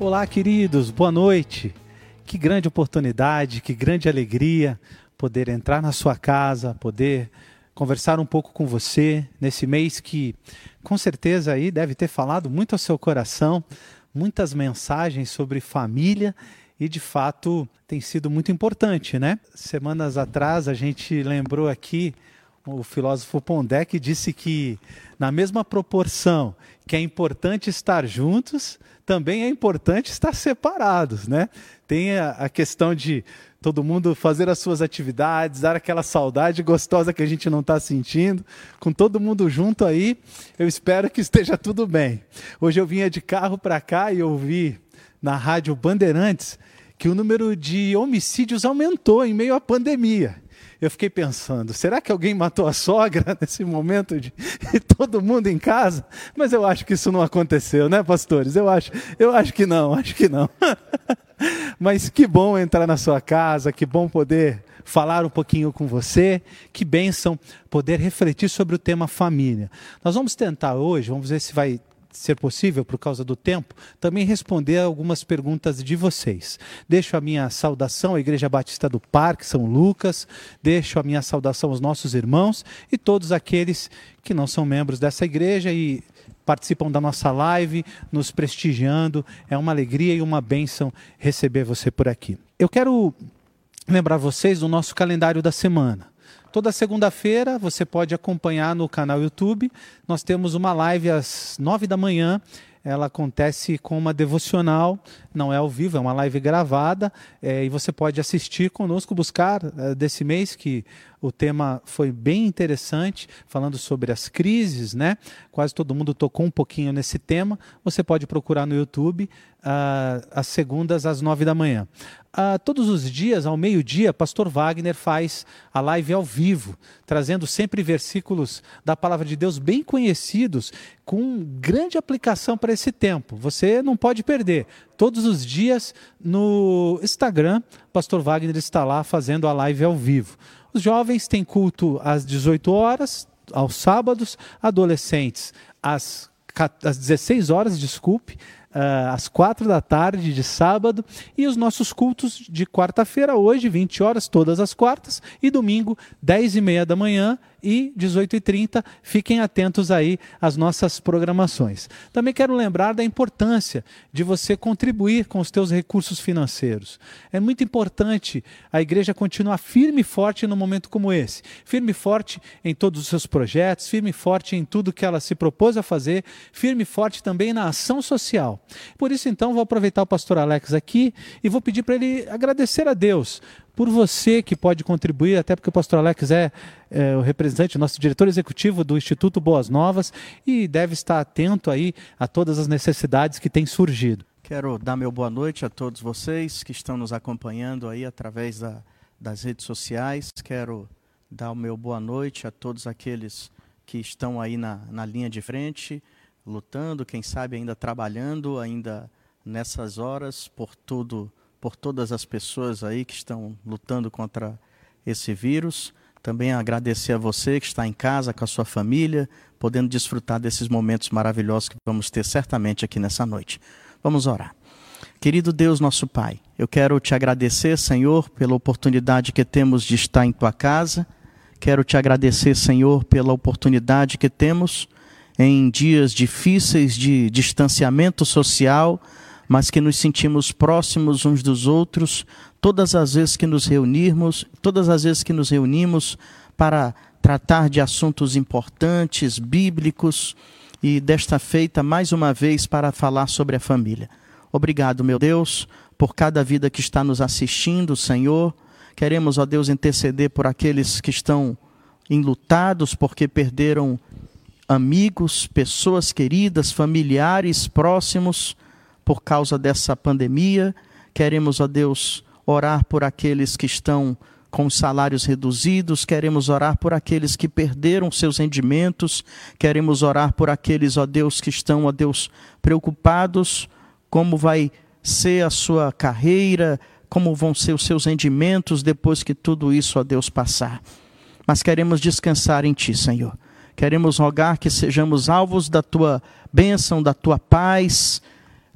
Olá, queridos, boa noite. Que grande oportunidade, que grande alegria poder entrar na sua casa, poder conversar um pouco com você nesse mês que com certeza aí deve ter falado muito ao seu coração, muitas mensagens sobre família e de fato tem sido muito importante, né? Semanas atrás a gente lembrou aqui o filósofo Pondé que disse que na mesma proporção que é importante estar juntos, também é importante estar separados, né? Tem a, a questão de todo mundo fazer as suas atividades, dar aquela saudade gostosa que a gente não está sentindo, com todo mundo junto aí, eu espero que esteja tudo bem. Hoje eu vinha de carro para cá e ouvi na rádio Bandeirantes que o número de homicídios aumentou em meio à pandemia eu fiquei pensando, será que alguém matou a sogra nesse momento de todo mundo em casa? Mas eu acho que isso não aconteceu, né, pastores? Eu acho, eu acho que não, acho que não. Mas que bom entrar na sua casa, que bom poder falar um pouquinho com você, que bênção poder refletir sobre o tema família. Nós vamos tentar hoje, vamos ver se vai ser possível, por causa do tempo, também responder algumas perguntas de vocês. Deixo a minha saudação à Igreja Batista do Parque, São Lucas, deixo a minha saudação aos nossos irmãos e todos aqueles que não são membros dessa igreja e participam da nossa live, nos prestigiando. É uma alegria e uma bênção receber você por aqui. Eu quero lembrar vocês do nosso calendário da semana. Toda segunda-feira você pode acompanhar no canal YouTube. Nós temos uma live às nove da manhã. Ela acontece com uma devocional, não é ao vivo, é uma live gravada, é, e você pode assistir conosco, buscar é, desse mês, que o tema foi bem interessante, falando sobre as crises, né? Quase todo mundo tocou um pouquinho nesse tema. Você pode procurar no YouTube, uh, às segundas, às nove da manhã. Uh, todos os dias, ao meio-dia, Pastor Wagner faz a live ao vivo, trazendo sempre versículos da palavra de Deus bem conhecidos, com grande aplicação para esse tempo. Você não pode perder. Todos os dias no Instagram, Pastor Wagner está lá fazendo a live ao vivo. Os jovens têm culto às 18 horas, aos sábados, adolescentes às, às 16 horas, desculpe, uh, às quatro da tarde de sábado e os nossos cultos de quarta-feira, hoje, 20 horas, todas as quartas, e domingo, 10 e meia da manhã e 18h30. Fiquem atentos aí às nossas programações. Também quero lembrar da importância de você contribuir com os teus recursos financeiros. É muito importante a igreja continuar firme e forte num momento como esse. Firme e forte em todos os seus projetos, firme e forte em tudo que ela se propôs a fazer, firme e forte também na ação social. Por isso, então, vou aproveitar o pastor Alex aqui e vou pedir para ele agradecer a Deus por você que pode contribuir, até porque o pastor Alex é, é, o representante, nosso diretor executivo do Instituto Boas Novas e deve estar atento aí a todas as necessidades que têm surgido. Quero dar meu boa noite a todos vocês que estão nos acompanhando aí através da, das redes sociais. Quero dar o meu boa noite a todos aqueles que estão aí na, na linha de frente, lutando, quem sabe ainda trabalhando, ainda nessas horas, por tudo por todas as pessoas aí que estão lutando contra esse vírus. Também agradecer a você que está em casa com a sua família, podendo desfrutar desses momentos maravilhosos que vamos ter certamente aqui nessa noite. Vamos orar. Querido Deus, nosso Pai, eu quero te agradecer, Senhor, pela oportunidade que temos de estar em tua casa. Quero te agradecer, Senhor, pela oportunidade que temos em dias difíceis de distanciamento social mas que nos sentimos próximos uns dos outros todas as vezes que nos reunirmos, todas as vezes que nos reunimos para tratar de assuntos importantes, bíblicos e desta feita mais uma vez para falar sobre a família. Obrigado, meu Deus, por cada vida que está nos assistindo, Senhor. Queremos, ó Deus, interceder por aqueles que estão enlutados porque perderam amigos, pessoas queridas, familiares próximos por causa dessa pandemia. Queremos, ó Deus, orar por aqueles que estão com salários reduzidos, queremos orar por aqueles que perderam seus rendimentos, queremos orar por aqueles, ó Deus, que estão, ó Deus, preocupados como vai ser a sua carreira, como vão ser os seus rendimentos depois que tudo isso, ó Deus, passar. Mas queremos descansar em Ti, Senhor. Queremos rogar que sejamos alvos da Tua bênção, da Tua paz,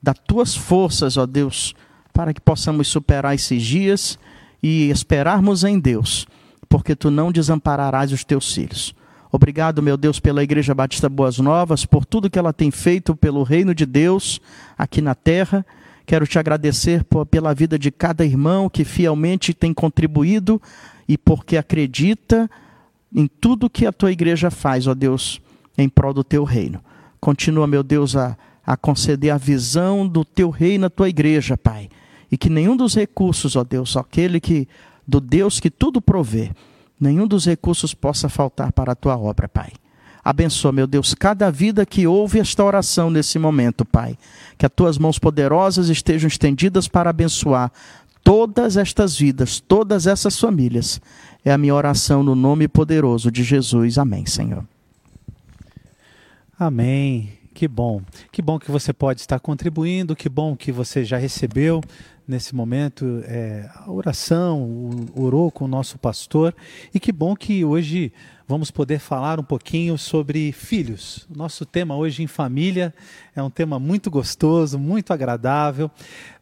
das tuas forças, ó Deus, para que possamos superar esses dias e esperarmos em Deus, porque tu não desampararás os teus filhos. Obrigado, meu Deus, pela Igreja Batista Boas Novas, por tudo que ela tem feito pelo reino de Deus aqui na terra. Quero te agradecer pela vida de cada irmão que fielmente tem contribuído e porque acredita em tudo que a tua igreja faz, ó Deus, em prol do teu reino. Continua, meu Deus, a, a conceder a visão do teu reino na tua igreja, Pai. E que nenhum dos recursos, ó Deus, aquele que do Deus que tudo provê, nenhum dos recursos possa faltar para a tua obra, Pai. Abençoa, meu Deus, cada vida que ouve esta oração nesse momento, Pai. Que as tuas mãos poderosas estejam estendidas para abençoar todas estas vidas, todas essas famílias. É a minha oração no nome poderoso de Jesus. Amém, Senhor. Amém. Que bom. Que bom que você pode estar contribuindo, que bom que você já recebeu nesse momento é, a oração, orou com o nosso pastor, e que bom que hoje vamos poder falar um pouquinho sobre filhos. Nosso tema hoje em família é um tema muito gostoso, muito agradável,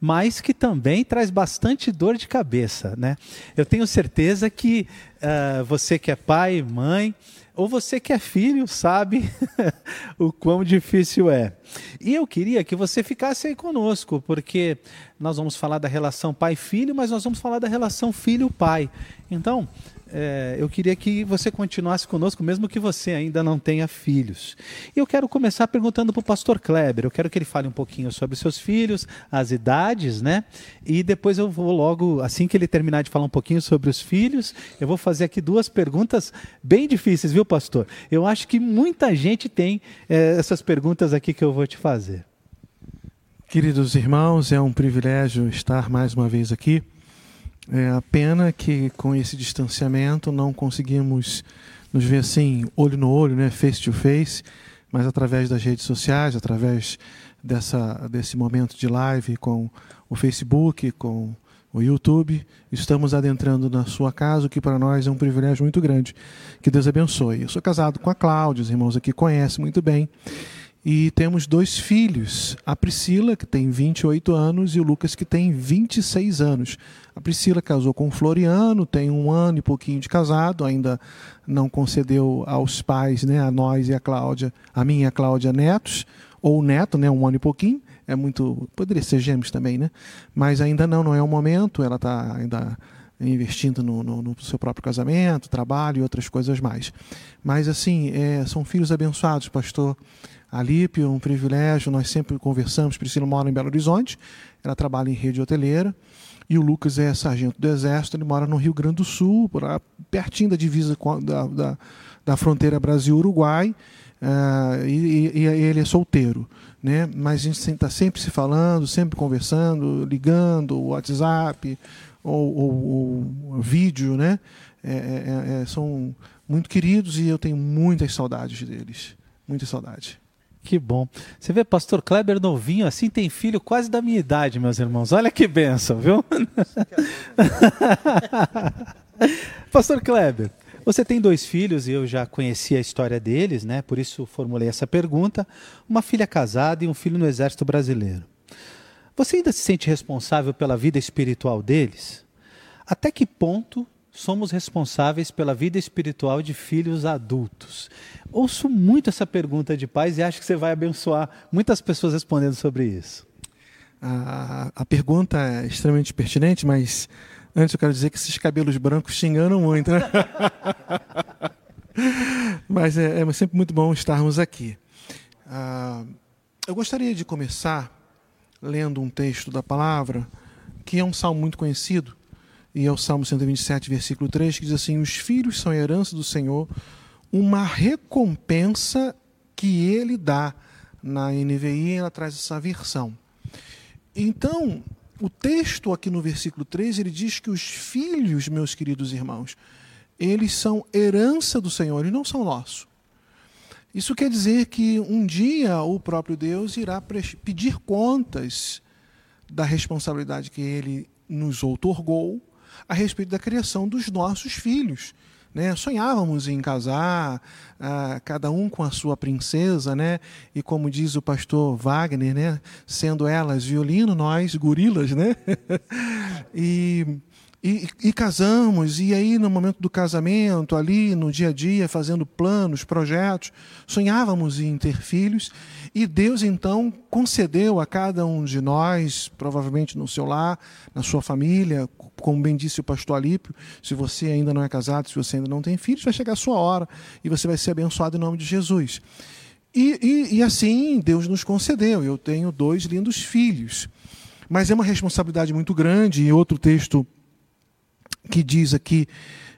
mas que também traz bastante dor de cabeça, né? Eu tenho certeza que uh, você que é pai, mãe, ou você que é filho sabe o quão difícil é. E eu queria que você ficasse aí conosco, porque nós vamos falar da relação pai-filho, mas nós vamos falar da relação filho-pai. Então, é, eu queria que você continuasse conosco, mesmo que você ainda não tenha filhos. E eu quero começar perguntando para o pastor Kleber. Eu quero que ele fale um pouquinho sobre seus filhos, as idades, né? E depois eu vou logo, assim que ele terminar de falar um pouquinho sobre os filhos, eu vou fazer aqui duas perguntas bem difíceis, viu, pastor? Eu acho que muita gente tem é, essas perguntas aqui que eu vou te fazer. Queridos irmãos, é um privilégio estar mais uma vez aqui. É a pena que com esse distanciamento não conseguimos nos ver assim, olho no olho, né, face to face, mas através das redes sociais, através dessa, desse momento de live com o Facebook, com o YouTube, estamos adentrando na sua casa, o que para nós é um privilégio muito grande. Que Deus abençoe. Eu sou casado com a Cláudia, os irmãos aqui conhecem muito bem. E temos dois filhos, a Priscila, que tem 28 anos, e o Lucas, que tem 26 anos. A Priscila casou com o Floriano, tem um ano e pouquinho de casado, ainda não concedeu aos pais, né, a nós e a Cláudia, a minha e a Cláudia, netos, ou neto, né, um ano e pouquinho. É muito. Poderia ser gêmeos também, né? Mas ainda não, não é o momento, ela está ainda investindo no, no, no, seu próprio casamento, trabalho e outras coisas mais. Mas, assim, é, são filhos abençoados, pastor. Alípio, um privilégio, nós sempre conversamos. Priscila mora em Belo Horizonte, ela trabalha em rede hoteleira. E o Lucas é sargento do Exército, ele mora no Rio Grande do Sul, pertinho da divisa da, da, da fronteira Brasil-Uruguai, uh, e, e, e, ele é solteiro. Né? Mas a gente está sempre se falando, sempre conversando, ligando, WhatsApp ou, ou, ou vídeo, né? É, é, é, são muito queridos e eu tenho muitas saudades deles, muita saudade. Que bom. Você vê, pastor Kleber novinho, assim tem filho quase da minha idade, meus irmãos. Olha que benção, viu? pastor Kleber, você tem dois filhos e eu já conheci a história deles, né? Por isso formulei essa pergunta. Uma filha casada e um filho no Exército Brasileiro. Você ainda se sente responsável pela vida espiritual deles? Até que ponto somos responsáveis pela vida espiritual de filhos adultos? Ouço muito essa pergunta de pais e acho que você vai abençoar muitas pessoas respondendo sobre isso. A, a pergunta é extremamente pertinente, mas antes eu quero dizer que esses cabelos brancos te enganam muito, né? mas é, é, sempre muito bom estarmos aqui. Ah, eu gostaria de começar lendo um texto da palavra, que é um salmo muito conhecido, e é o Salmo 127, versículo 3, que diz assim: Os filhos são herança do Senhor, uma recompensa que ele dá. Na NVI, ela traz essa versão. Então, o texto aqui no versículo 3, ele diz que os filhos, meus queridos irmãos, eles são herança do Senhor, eles não são nossos. Isso quer dizer que um dia o próprio Deus irá pedir contas da responsabilidade que ele nos outorgou a respeito da criação dos nossos filhos, né? Sonhávamos em casar, ah, cada um com a sua princesa, né? E como diz o pastor Wagner, né? Sendo elas violino, nós gorilas, né? e e, e, casamos, e aí no momento do casamento, ali no dia a dia, fazendo planos, projetos, sonhávamos em ter filhos, e Deus então concedeu a cada um de nós, provavelmente no seu lar, na sua família, como bem disse o pastor Alípio, se você ainda não é casado, se você ainda não tem filhos, vai chegar a sua hora e você vai ser abençoado em nome de Jesus. E, e, e assim Deus nos concedeu. Eu tenho dois lindos filhos. Mas é uma responsabilidade muito grande, e outro texto que diz aqui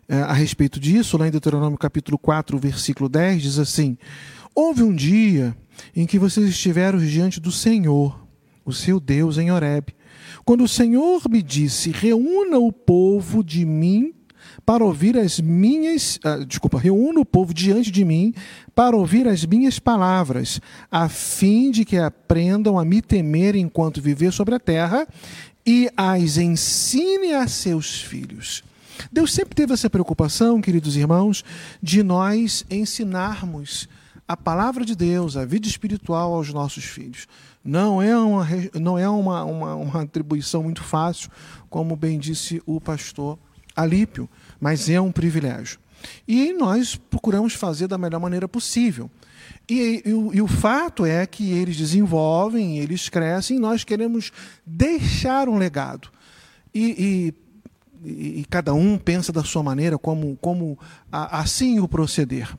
é, a respeito disso, lá em Deuteronômio capítulo 4, versículo 10, diz assim: Houve um dia em que vocês estiveram diante do Senhor, o seu Deus, em Horeb, quando o Senhor me disse: Reúna o povo de mim para ouvir as minhas. Uh, desculpa, reúna o povo diante de mim para ouvir as minhas palavras, a fim de que aprendam a me temer enquanto viver sobre a terra e as ensine a seus filhos. Deus sempre teve essa preocupação, queridos irmãos, de nós ensinarmos a palavra de Deus, a vida espiritual aos nossos filhos. Não é uma, não é uma, uma, uma atribuição muito fácil, como bem disse o pastor Alípio, mas é um privilégio. E nós procuramos fazer da melhor maneira possível. E, e, e, o fato é que eles desenvolvem, eles crescem, e nós queremos deixar um legado. E, e, e cada um pensa da sua maneira como, como a, assim o proceder.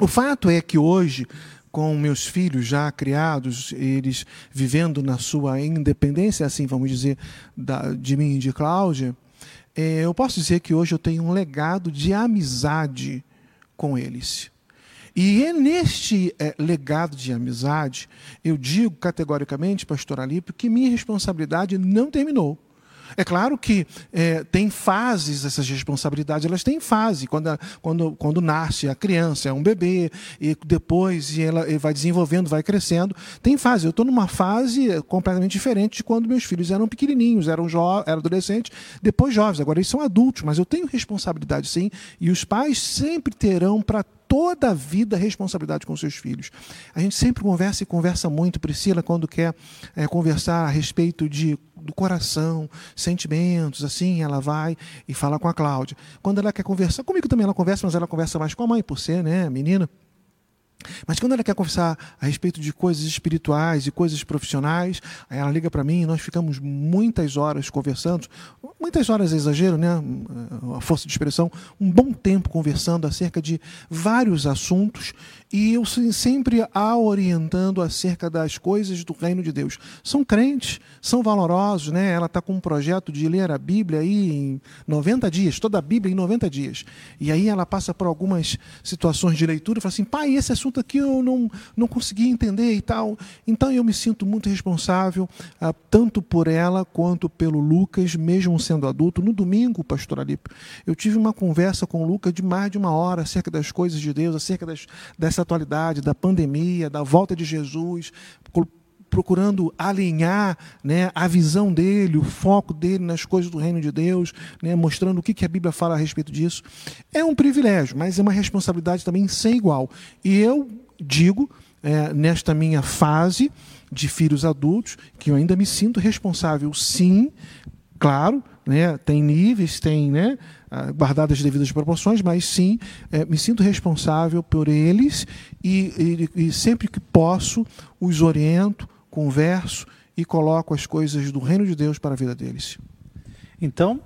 O fato é que hoje, com meus filhos já criados, eles vivendo na sua independência, assim vamos dizer, da, de mim e de Cláudia, é, eu posso dizer que hoje eu tenho um legado de amizade com eles. E é neste é, legado de amizade, eu digo categoricamente, pastor Alípio, que minha responsabilidade não terminou. É claro que é, tem fases essas responsabilidades, elas têm fase. Quando, a, quando, quando nasce a criança, é um bebê, e depois e ela vai desenvolvendo, vai crescendo. Tem fase. Eu estou numa fase completamente diferente de quando meus filhos eram pequenininhos, eram, eram adolescentes, depois jovens. Agora eles são adultos, mas eu tenho responsabilidade sim, e os pais sempre terão para toda a vida responsabilidade com seus filhos. A gente sempre conversa e conversa muito, Priscila, quando quer é, conversar a respeito de do coração, sentimentos, assim, ela vai e fala com a Cláudia. Quando ela quer conversar, comigo também ela conversa, mas ela conversa mais com a mãe, por ser, né, menina. Mas quando ela quer conversar a respeito de coisas espirituais e coisas profissionais, ela liga para mim e nós ficamos muitas horas conversando. Muitas horas é exagero, né? A força de expressão. Um bom tempo conversando acerca de vários assuntos e eu sempre a orientando acerca das coisas do reino de Deus. São crentes, são valorosos, né? Ela está com um projeto de ler a Bíblia aí em 90 dias, toda a Bíblia em 90 dias. E aí ela passa por algumas situações de leitura e fala assim: pai, esse assunto aqui eu não, não consegui entender e tal. Então eu me sinto muito responsável, ah, tanto por ela quanto pelo Lucas, mesmo sendo adulto. No domingo, pastor Alipe, eu tive uma conversa com o Lucas de mais de uma hora acerca das coisas de Deus, acerca das, das essa atualidade da pandemia, da volta de Jesus, procurando alinhar né, a visão dele, o foco dele nas coisas do reino de Deus, né, mostrando o que, que a Bíblia fala a respeito disso. É um privilégio, mas é uma responsabilidade também sem igual. E eu digo, é, nesta minha fase de filhos adultos, que eu ainda me sinto responsável, sim, claro, né, tem níveis, tem né, ah, guardadas as devidas proporções, mas sim é, me sinto responsável por eles e, e, e sempre que posso os oriento, converso e coloco as coisas do reino de Deus para a vida deles. Então,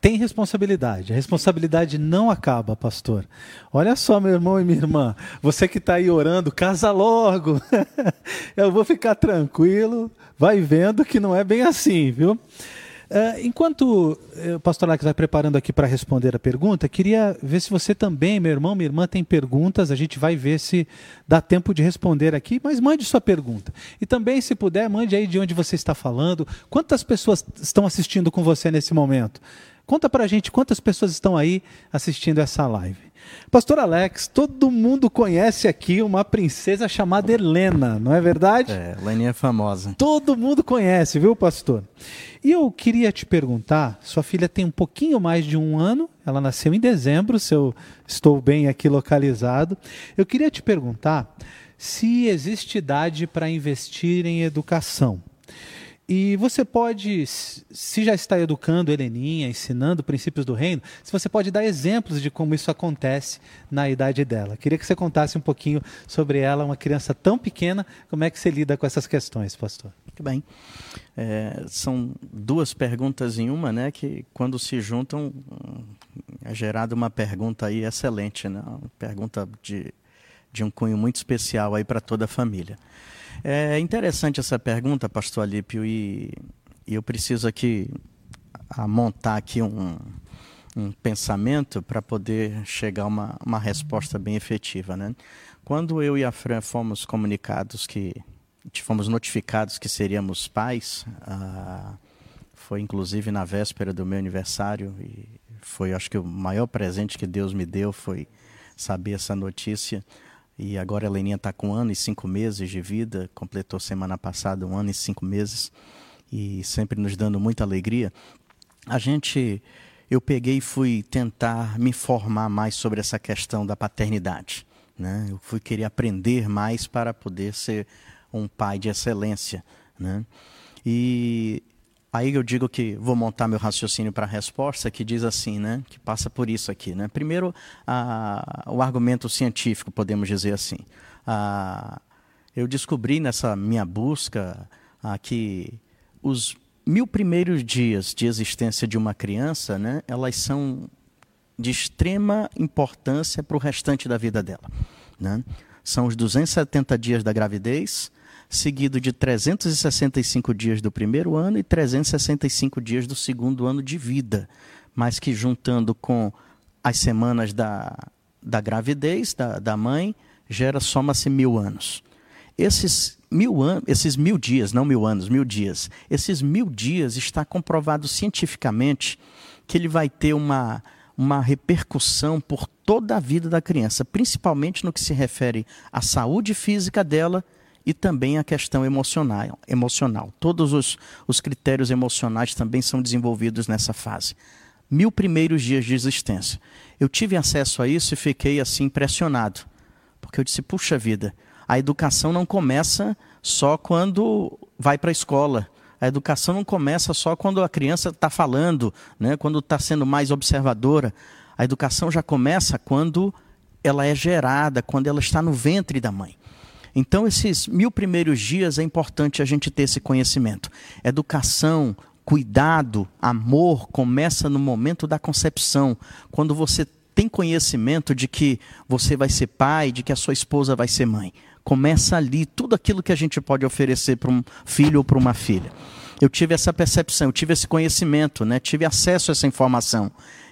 tem responsabilidade. A responsabilidade não acaba, pastor. Olha só, meu irmão e minha irmã, você que está aí orando, casa logo. Eu vou ficar tranquilo, vai vendo que não é bem assim, viu? Uh, enquanto eh, o pastor Alex vai preparando aqui para responder a pergunta, queria ver se você também, meu irmão, minha irmã, tem perguntas. A gente vai ver se dá tempo de responder aqui, mas mande sua pergunta. E também, se puder, mande aí de onde você está falando. Quantas pessoas estão assistindo com você nesse momento? Conta para a gente quantas pessoas estão aí assistindo essa live. Pastor Alex, todo mundo conhece aqui uma princesa chamada Helena, não é verdade? É, Helena é famosa. Todo mundo conhece, viu, pastor? E eu queria te perguntar: sua filha tem um pouquinho mais de um ano, ela nasceu em dezembro, se eu estou bem aqui localizado. Eu queria te perguntar se existe idade para investir em educação. E você pode, se já está educando Heleninha, ensinando princípios do reino, se você pode dar exemplos de como isso acontece na idade dela. Queria que você contasse um pouquinho sobre ela, uma criança tão pequena, como é que você lida com essas questões, pastor? Muito bem. É, são duas perguntas em uma, né, que quando se juntam é gerada uma pergunta aí excelente, né, uma pergunta de, de um cunho muito especial aí para toda a família. É interessante essa pergunta, pastor Alípio, e, e eu preciso aqui montar aqui um, um pensamento para poder chegar a uma, uma resposta bem efetiva. Né? Quando eu e a Fran fomos comunicados que, fomos notificados que seríamos pais, foi inclusive na véspera do meu aniversário e foi, acho que o maior presente que Deus me deu foi saber essa notícia. E agora a Heleninha está com um ano e cinco meses de vida, completou semana passada um ano e cinco meses, e sempre nos dando muita alegria. A gente, eu peguei e fui tentar me informar mais sobre essa questão da paternidade. Né? Eu fui querer aprender mais para poder ser um pai de excelência. Né? E Aí eu digo que vou montar meu raciocínio para a resposta, que diz assim, né? Que passa por isso aqui, né? Primeiro, o argumento científico, podemos dizer assim. Eu descobri nessa minha busca que os mil primeiros dias de existência de uma criança, né? Elas são de extrema importância para o restante da vida dela, né? São os 270 dias da gravidez, seguido de 365 dias do primeiro ano e 365 dias do segundo ano de vida, mas que juntando com as semanas da, da gravidez da, da mãe, gera soma-se mil anos. Esses mil, an esses mil dias, não mil anos, mil dias, esses mil dias está comprovado cientificamente que ele vai ter uma, uma repercussão por toda a vida da criança, principalmente no que se refere à saúde física dela e também a questão emocional. emocional. Todos os, os critérios emocionais também são desenvolvidos nessa fase. Mil primeiros dias de existência. Eu tive acesso a isso e fiquei assim impressionado, porque eu disse: puxa vida, a educação não começa só quando vai para a escola. A educação não começa só quando a criança está falando, né? quando está sendo mais observadora. A educação já começa quando ela é gerada, quando ela está no ventre da mãe. Então, esses mil primeiros dias é importante a gente ter esse conhecimento. Educação, cuidado, amor começa no momento da concepção, quando você tem conhecimento de que você vai ser pai, de que a sua esposa vai ser mãe. Começa ali tudo aquilo que a gente pode oferecer para um filho ou para uma filha. Eu tive essa percepção, eu tive esse conhecimento, né? tive acesso a essa informação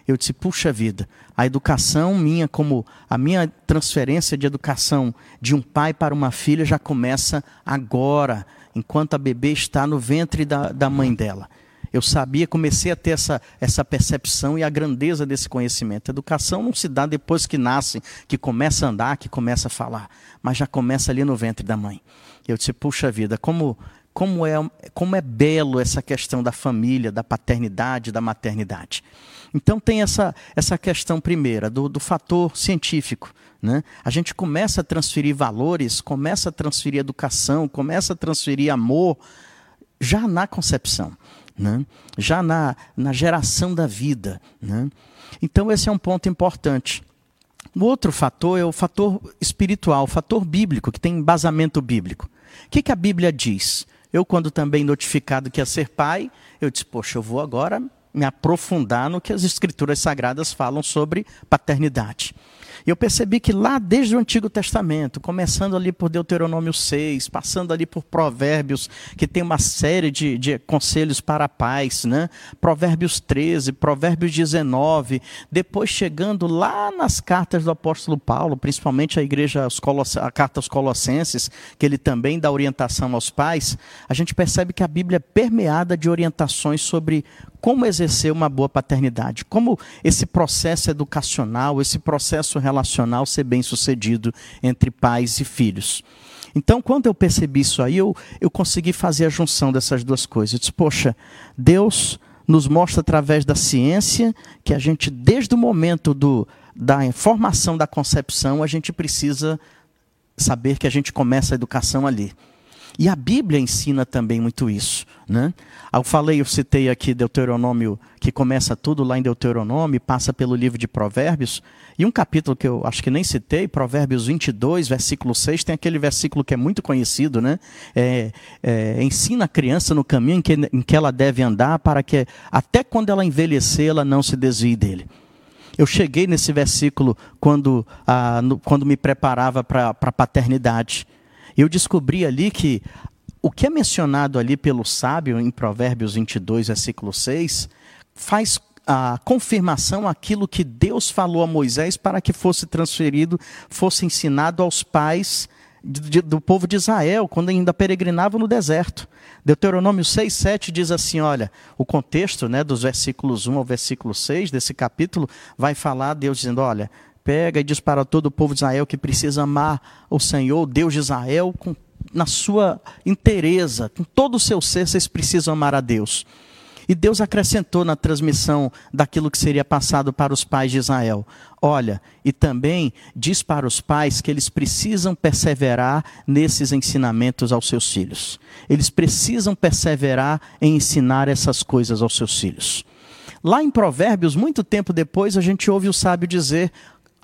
eu disse, puxa vida, a educação minha, como a minha transferência de educação de um pai para uma filha já começa agora, enquanto a bebê está no ventre da, da mãe dela. Eu sabia, comecei a ter essa, essa percepção e a grandeza desse conhecimento. A educação não se dá depois que nasce, que começa a andar, que começa a falar, mas já começa ali no ventre da mãe. Eu disse, puxa vida, como, como, é, como é belo essa questão da família, da paternidade, da maternidade. Então tem essa, essa questão primeira, do, do fator científico. Né? A gente começa a transferir valores, começa a transferir educação, começa a transferir amor já na concepção, né? já na, na geração da vida. Né? Então esse é um ponto importante. O outro fator é o fator espiritual, o fator bíblico, que tem embasamento bíblico. O que, que a Bíblia diz? Eu, quando também notificado que ia ser pai, eu disse, poxa, eu vou agora me aprofundar no que as escrituras sagradas falam sobre paternidade. E eu percebi que lá desde o Antigo Testamento, começando ali por Deuteronômio 6, passando ali por Provérbios, que tem uma série de, de conselhos para a paz, né? Provérbios 13, Provérbios 19, depois chegando lá nas cartas do apóstolo Paulo, principalmente a igreja, a carta aos Colossenses, que ele também dá orientação aos pais, a gente percebe que a Bíblia é permeada de orientações sobre como exercer uma boa paternidade, como esse processo educacional, esse processo relacional ser bem sucedido entre pais e filhos. Então, quando eu percebi isso aí, eu, eu consegui fazer a junção dessas duas coisas. Eu disse, poxa, Deus nos mostra através da ciência que a gente, desde o momento do, da informação da concepção, a gente precisa saber que a gente começa a educação ali. E a Bíblia ensina também muito isso. Né? Eu falei, eu citei aqui Deuteronômio, que começa tudo lá em Deuteronômio, passa pelo livro de Provérbios, e um capítulo que eu acho que nem citei, Provérbios 22, versículo 6, tem aquele versículo que é muito conhecido, né? É, é, ensina a criança no caminho em que, em que ela deve andar, para que até quando ela envelhecer, ela não se desvie dele. Eu cheguei nesse versículo quando, ah, no, quando me preparava para a paternidade. Eu descobri ali que o que é mencionado ali pelo sábio em Provérbios 22, versículo 6, faz a confirmação aquilo que Deus falou a Moisés para que fosse transferido, fosse ensinado aos pais do povo de Israel, quando ainda peregrinava no deserto. Deuteronômio 6, 7 diz assim: olha, o contexto né, dos versículos 1 ao versículo 6 desse capítulo vai falar Deus dizendo: olha, pega e diz para todo o povo de Israel que precisa amar o Senhor, Deus de Israel, com, na sua inteireza, com todo o seu ser, vocês precisam amar a Deus. E Deus acrescentou na transmissão daquilo que seria passado para os pais de Israel. Olha, e também diz para os pais que eles precisam perseverar nesses ensinamentos aos seus filhos. Eles precisam perseverar em ensinar essas coisas aos seus filhos. Lá em Provérbios, muito tempo depois, a gente ouve o sábio dizer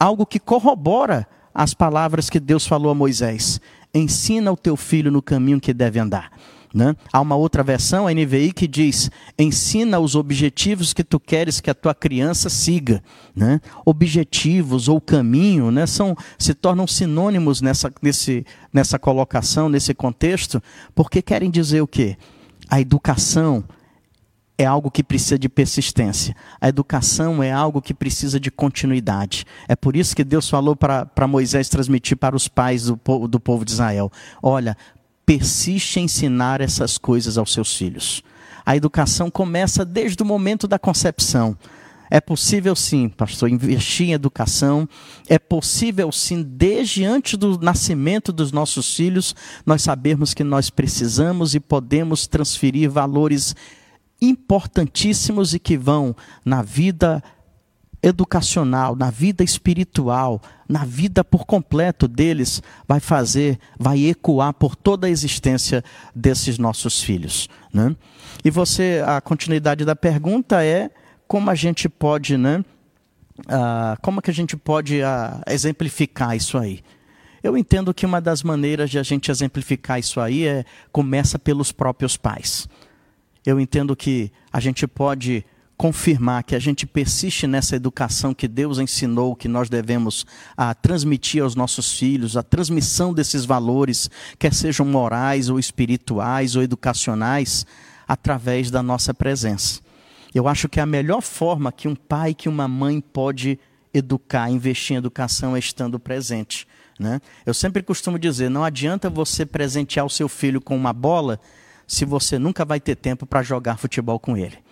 algo que corrobora as palavras que Deus falou a Moisés: Ensina o teu filho no caminho que deve andar. Né? Há uma outra versão, a NVI, que diz: ensina os objetivos que tu queres que a tua criança siga. Né? Objetivos ou caminho né, são, se tornam sinônimos nessa, nesse, nessa colocação, nesse contexto, porque querem dizer o quê? A educação é algo que precisa de persistência. A educação é algo que precisa de continuidade. É por isso que Deus falou para Moisés transmitir para os pais do, do povo de Israel: olha, persiste em ensinar essas coisas aos seus filhos. A educação começa desde o momento da concepção. É possível sim, pastor, investir em educação. É possível sim, desde antes do nascimento dos nossos filhos, nós sabermos que nós precisamos e podemos transferir valores importantíssimos e que vão na vida educacional, na vida espiritual, na vida por completo deles, vai fazer, vai ecoar por toda a existência desses nossos filhos. Né? E você, a continuidade da pergunta é como a gente pode, né? Uh, como que a gente pode uh, exemplificar isso aí? Eu entendo que uma das maneiras de a gente exemplificar isso aí é começa pelos próprios pais. Eu entendo que a gente pode confirmar que a gente persiste nessa educação que Deus ensinou que nós devemos a ah, transmitir aos nossos filhos, a transmissão desses valores, quer sejam morais ou espirituais ou educacionais, através da nossa presença. Eu acho que a melhor forma que um pai, que uma mãe pode educar, investir em educação é estando presente. Né? Eu sempre costumo dizer: não adianta você presentear o seu filho com uma bola se você nunca vai ter tempo para jogar futebol com ele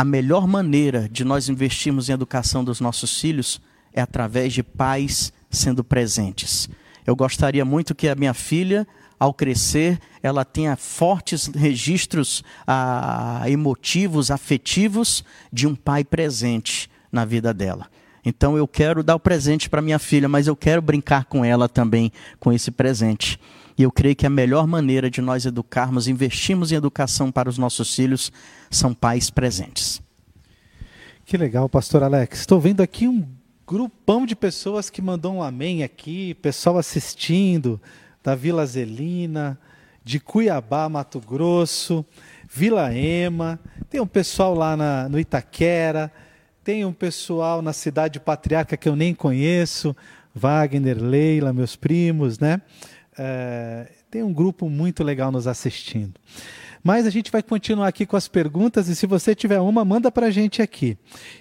a melhor maneira de nós investirmos em educação dos nossos filhos é através de pais sendo presentes. Eu gostaria muito que a minha filha, ao crescer, ela tenha fortes registros ah, emotivos, afetivos de um pai presente na vida dela. Então eu quero dar o presente para minha filha, mas eu quero brincar com ela também com esse presente. E eu creio que a melhor maneira de nós educarmos, investirmos em educação para os nossos filhos, são pais presentes. Que legal, pastor Alex. Estou vendo aqui um grupão de pessoas que mandou um amém aqui, pessoal assistindo, da Vila Zelina, de Cuiabá, Mato Grosso, Vila Ema, tem um pessoal lá na, no Itaquera, tem um pessoal na cidade patriarca que eu nem conheço, Wagner, Leila, meus primos, né? É, tem um grupo muito legal nos assistindo. Mas a gente vai continuar aqui com as perguntas e se você tiver uma, manda para a gente aqui.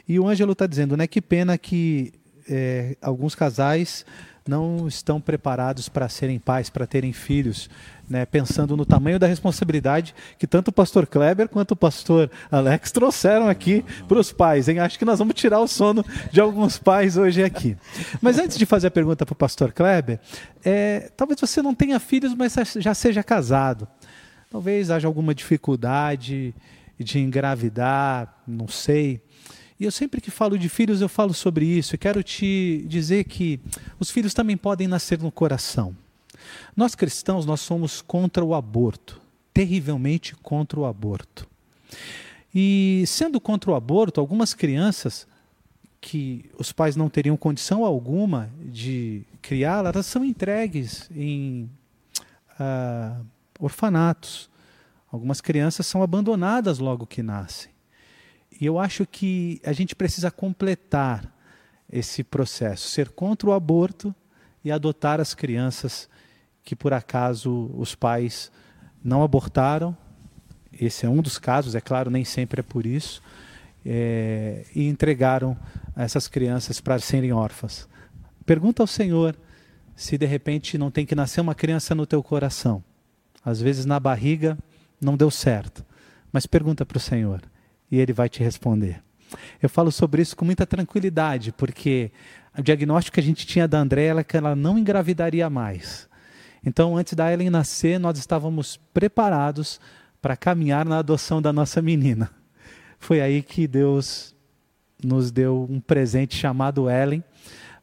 E o Ângelo está dizendo, né? Que pena que é, alguns casais não estão preparados para serem pais, para terem filhos, né, pensando no tamanho da responsabilidade que tanto o pastor Kleber quanto o pastor Alex trouxeram aqui para os pais. Hein? Acho que nós vamos tirar o sono de alguns pais hoje aqui. Mas antes de fazer a pergunta para o pastor Kleber, é, talvez você não tenha filhos, mas já seja casado. Talvez haja alguma dificuldade de engravidar, não sei. E eu sempre que falo de filhos, eu falo sobre isso. E quero te dizer que os filhos também podem nascer no coração. Nós cristãos, nós somos contra o aborto, terrivelmente contra o aborto. E sendo contra o aborto, algumas crianças que os pais não teriam condição alguma de criá-las, elas são entregues em uh, orfanatos. Algumas crianças são abandonadas logo que nascem. E eu acho que a gente precisa completar esse processo, ser contra o aborto e adotar as crianças que por acaso os pais não abortaram. Esse é um dos casos, é claro, nem sempre é por isso. É, e entregaram essas crianças para serem órfãs. Pergunta ao Senhor se de repente não tem que nascer uma criança no teu coração. Às vezes na barriga não deu certo, mas pergunta para o Senhor e Ele vai te responder. Eu falo sobre isso com muita tranquilidade, porque o diagnóstico que a gente tinha da Andréia era que ela não engravidaria mais. Então, antes da Ellen nascer, nós estávamos preparados para caminhar na adoção da nossa menina. Foi aí que Deus nos deu um presente chamado Ellen,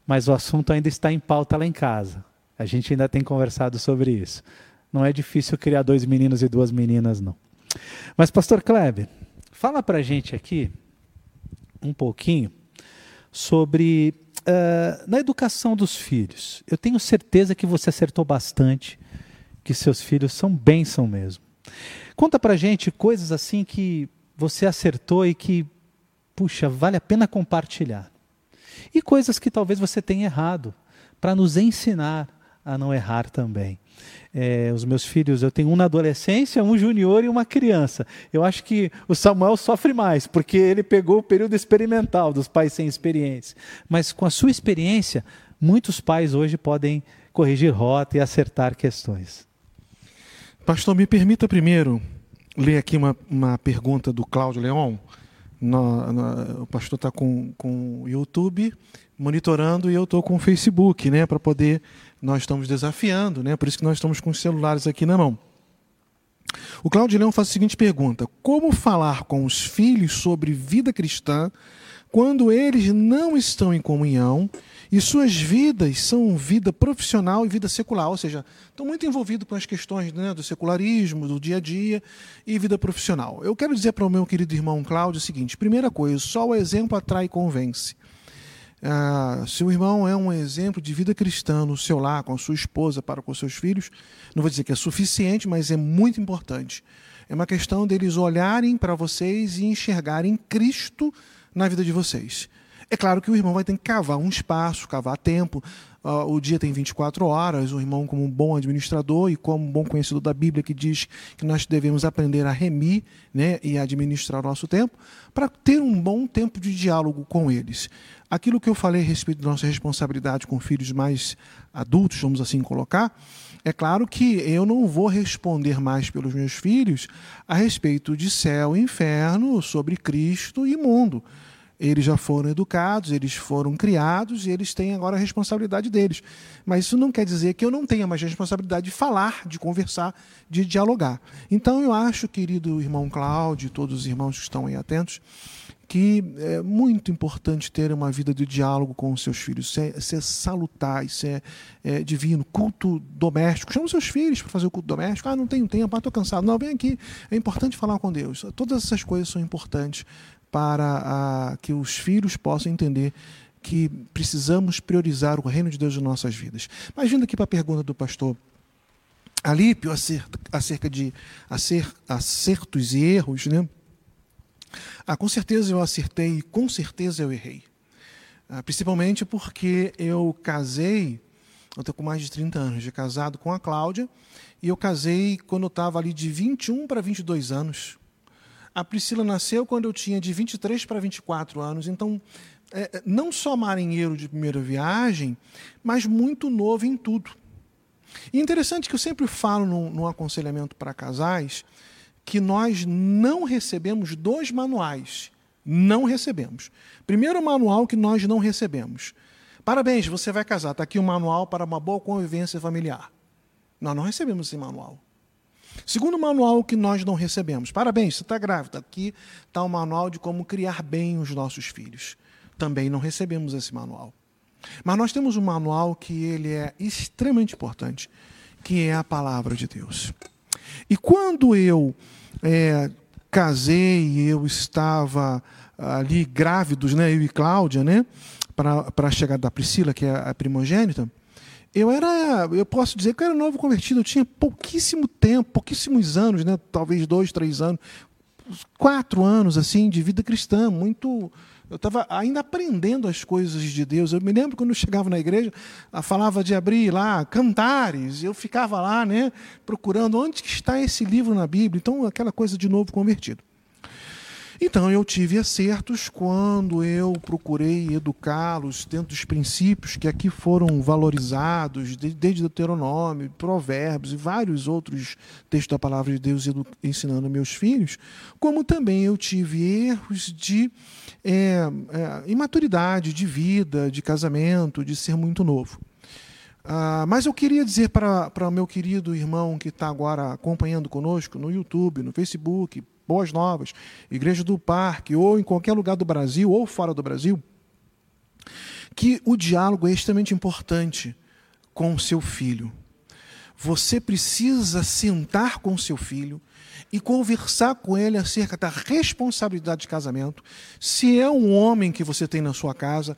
mas o assunto ainda está em pauta lá em casa. A gente ainda tem conversado sobre isso. Não é difícil criar dois meninos e duas meninas, não. Mas, Pastor Kleber, fala para gente aqui um pouquinho sobre uh, na educação dos filhos. Eu tenho certeza que você acertou bastante, que seus filhos são bênção mesmo. Conta para a gente coisas assim que você acertou e que, puxa, vale a pena compartilhar. E coisas que talvez você tenha errado, para nos ensinar a não errar também. É, os meus filhos, eu tenho um na adolescência, um junior e uma criança. Eu acho que o Samuel sofre mais, porque ele pegou o período experimental dos pais sem experiência. Mas com a sua experiência, muitos pais hoje podem corrigir rota e acertar questões. Pastor, me permita primeiro ler aqui uma, uma pergunta do Cláudio Leon. No, no, o pastor está com, com o YouTube monitorando e eu estou com o Facebook, né, para poder nós estamos desafiando, né? Por isso que nós estamos com os celulares aqui na mão. O Claudio Leão faz a seguinte pergunta: Como falar com os filhos sobre vida cristã quando eles não estão em comunhão e suas vidas são vida profissional e vida secular, ou seja, estão muito envolvidos com as questões né, do secularismo, do dia a dia e vida profissional. Eu quero dizer para o meu querido irmão Cláudio o seguinte: primeira coisa, só o exemplo atrai e convence. Ah, seu irmão é um exemplo de vida cristã no seu lar, com a sua esposa, para com seus filhos, não vou dizer que é suficiente, mas é muito importante. É uma questão deles olharem para vocês e enxergarem Cristo na vida de vocês. É claro que o irmão vai ter que cavar um espaço, cavar tempo. Uh, o dia tem 24 horas. O irmão, como um bom administrador e como um bom conhecedor da Bíblia, que diz que nós devemos aprender a remir né, e administrar o nosso tempo, para ter um bom tempo de diálogo com eles. Aquilo que eu falei a respeito da nossa responsabilidade com filhos mais adultos, vamos assim colocar, é claro que eu não vou responder mais pelos meus filhos a respeito de céu e inferno, sobre Cristo e mundo. Eles já foram educados, eles foram criados e eles têm agora a responsabilidade deles. Mas isso não quer dizer que eu não tenha mais responsabilidade de falar, de conversar, de dialogar. Então eu acho, querido irmão Cláudio, todos os irmãos que estão aí atentos, que é muito importante ter uma vida de diálogo com os seus filhos. Isso é, isso é salutar, isso é, é, divino. Culto doméstico. Chama os seus filhos para fazer o culto doméstico. Ah, não tenho tempo, ah, estou cansado. Não, vem aqui. É importante falar com Deus. Todas essas coisas são importantes para a, que os filhos possam entender que precisamos priorizar o reino de Deus em nossas vidas. Mas vindo aqui para a pergunta do pastor Alípio acerca de acertos e erros, né? Ah, com certeza eu acertei, com certeza eu errei. Ah, principalmente porque eu casei, eu estou com mais de 30 anos de casado com a Cláudia, e eu casei quando eu estava ali de 21 para 22 anos. A Priscila nasceu quando eu tinha de 23 para 24 anos, então é, não só marinheiro de primeira viagem, mas muito novo em tudo. E interessante que eu sempre falo no, no aconselhamento para casais que nós não recebemos dois manuais. Não recebemos. Primeiro manual que nós não recebemos. Parabéns, você vai casar. Está aqui o um manual para uma boa convivência familiar. Nós não recebemos esse manual. Segundo manual que nós não recebemos. Parabéns, você está grávida. Aqui está o manual de como criar bem os nossos filhos. Também não recebemos esse manual. Mas nós temos um manual que ele é extremamente importante, que é a palavra de Deus. E quando eu é, casei, eu estava ali grávidos, né, eu e Cláudia, né, para a chegada da Priscila, que é a primogênita, eu era, eu posso dizer que eu era novo convertido, eu tinha pouquíssimo tempo, pouquíssimos anos, né, talvez dois, três anos, quatro anos assim de vida cristã, muito eu estava ainda aprendendo as coisas de Deus. Eu me lembro quando eu chegava na igreja, falava de abrir lá cantares, eu ficava lá, né, procurando onde está esse livro na Bíblia. Então, aquela coisa de novo convertido. Então eu tive acertos quando eu procurei educá-los dentro dos princípios que aqui foram valorizados, desde Deuteronômio, Provérbios e vários outros textos da palavra de Deus ensinando meus filhos, como também eu tive erros de é, é, imaturidade, de vida, de casamento, de ser muito novo. Ah, mas eu queria dizer para o meu querido irmão que está agora acompanhando conosco no YouTube, no Facebook, Boas Novas, Igreja do Parque, ou em qualquer lugar do Brasil ou fora do Brasil, que o diálogo é extremamente importante com o seu filho. Você precisa sentar com o seu filho e conversar com ele acerca da responsabilidade de casamento. Se é um homem que você tem na sua casa,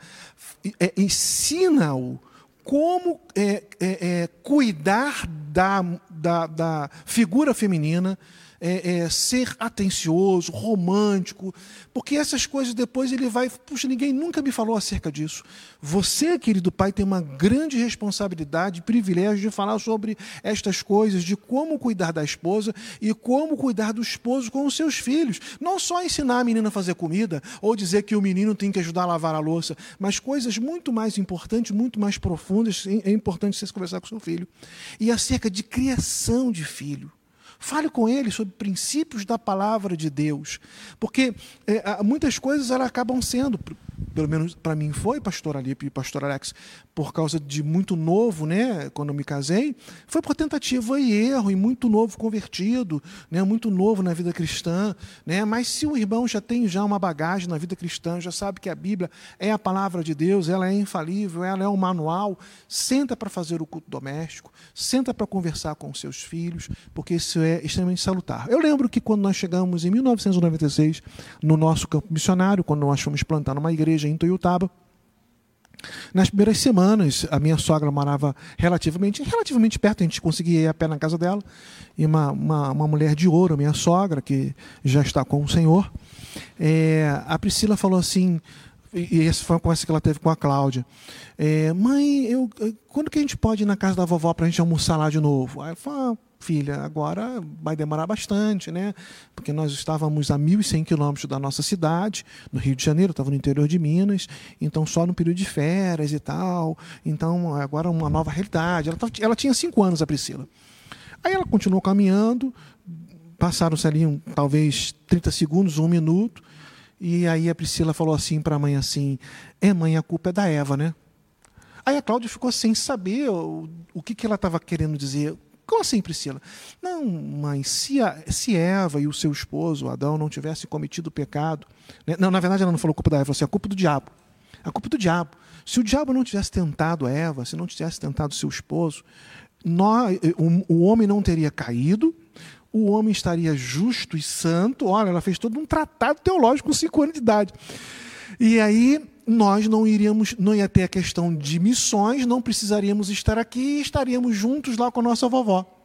é, ensina-o como é, é, é cuidar da, da, da figura feminina é, é, ser atencioso, romântico, porque essas coisas depois ele vai. Puxa, ninguém nunca me falou acerca disso. Você, querido pai, tem uma grande responsabilidade, privilégio de falar sobre estas coisas, de como cuidar da esposa e como cuidar do esposo com os seus filhos. Não só ensinar a menina a fazer comida ou dizer que o menino tem que ajudar a lavar a louça, mas coisas muito mais importantes, muito mais profundas. É importante você conversar com seu filho. E acerca de criação de filho. Fale com ele sobre princípios da palavra de Deus. Porque é, muitas coisas elas acabam sendo, pelo menos para mim foi, pastor Alipe e pastor Alex, por causa de muito novo, né, quando eu me casei, foi por tentativa e erro, e muito novo convertido, né, muito novo na vida cristã. Né, mas se o irmão já tem já uma bagagem na vida cristã, já sabe que a Bíblia é a palavra de Deus, ela é infalível, ela é um manual, senta para fazer o culto doméstico, senta para conversar com seus filhos, porque isso é extremamente salutar. Eu lembro que quando nós chegamos em 1996 no nosso campo missionário, quando nós fomos plantar uma igreja em Toyotaba, nas primeiras semanas, a minha sogra morava relativamente, relativamente perto, a gente conseguia ir a pé na casa dela, e uma, uma, uma mulher de ouro, minha sogra, que já está com o Senhor, é, a Priscila falou assim, e essa foi uma conversa que ela teve com a Cláudia. É, mãe, eu, quando que a gente pode ir na casa da vovó para a gente almoçar lá de novo? Aí ela falou, ah, filha, agora vai demorar bastante, né? Porque nós estávamos a 1.100 quilômetros da nossa cidade, no Rio de Janeiro, estava no interior de Minas, então só no período de férias e tal. Então, agora uma nova realidade. Ela, ela tinha cinco anos, a Priscila. Aí ela continuou caminhando, passaram-se ali um, talvez 30 segundos, um minuto, e aí a Priscila falou assim para a mãe assim, é mãe, a culpa é da Eva, né? Aí a Cláudia ficou sem saber o, o que, que ela estava querendo dizer como assim, Priscila? Não, mãe, se, a, se Eva e o seu esposo, Adão, não tivessem cometido o pecado. Né? Não, na verdade, ela não falou culpa da Eva, falou assim, a culpa do diabo. A culpa do diabo. Se o diabo não tivesse tentado a Eva, se não tivesse tentado seu esposo, nós, o, o homem não teria caído, o homem estaria justo e santo. Olha, ela fez todo um tratado teológico com cinco anos de idade. E aí nós não iríamos, não ia ter a questão de missões, não precisaríamos estar aqui e estaríamos juntos lá com a nossa vovó.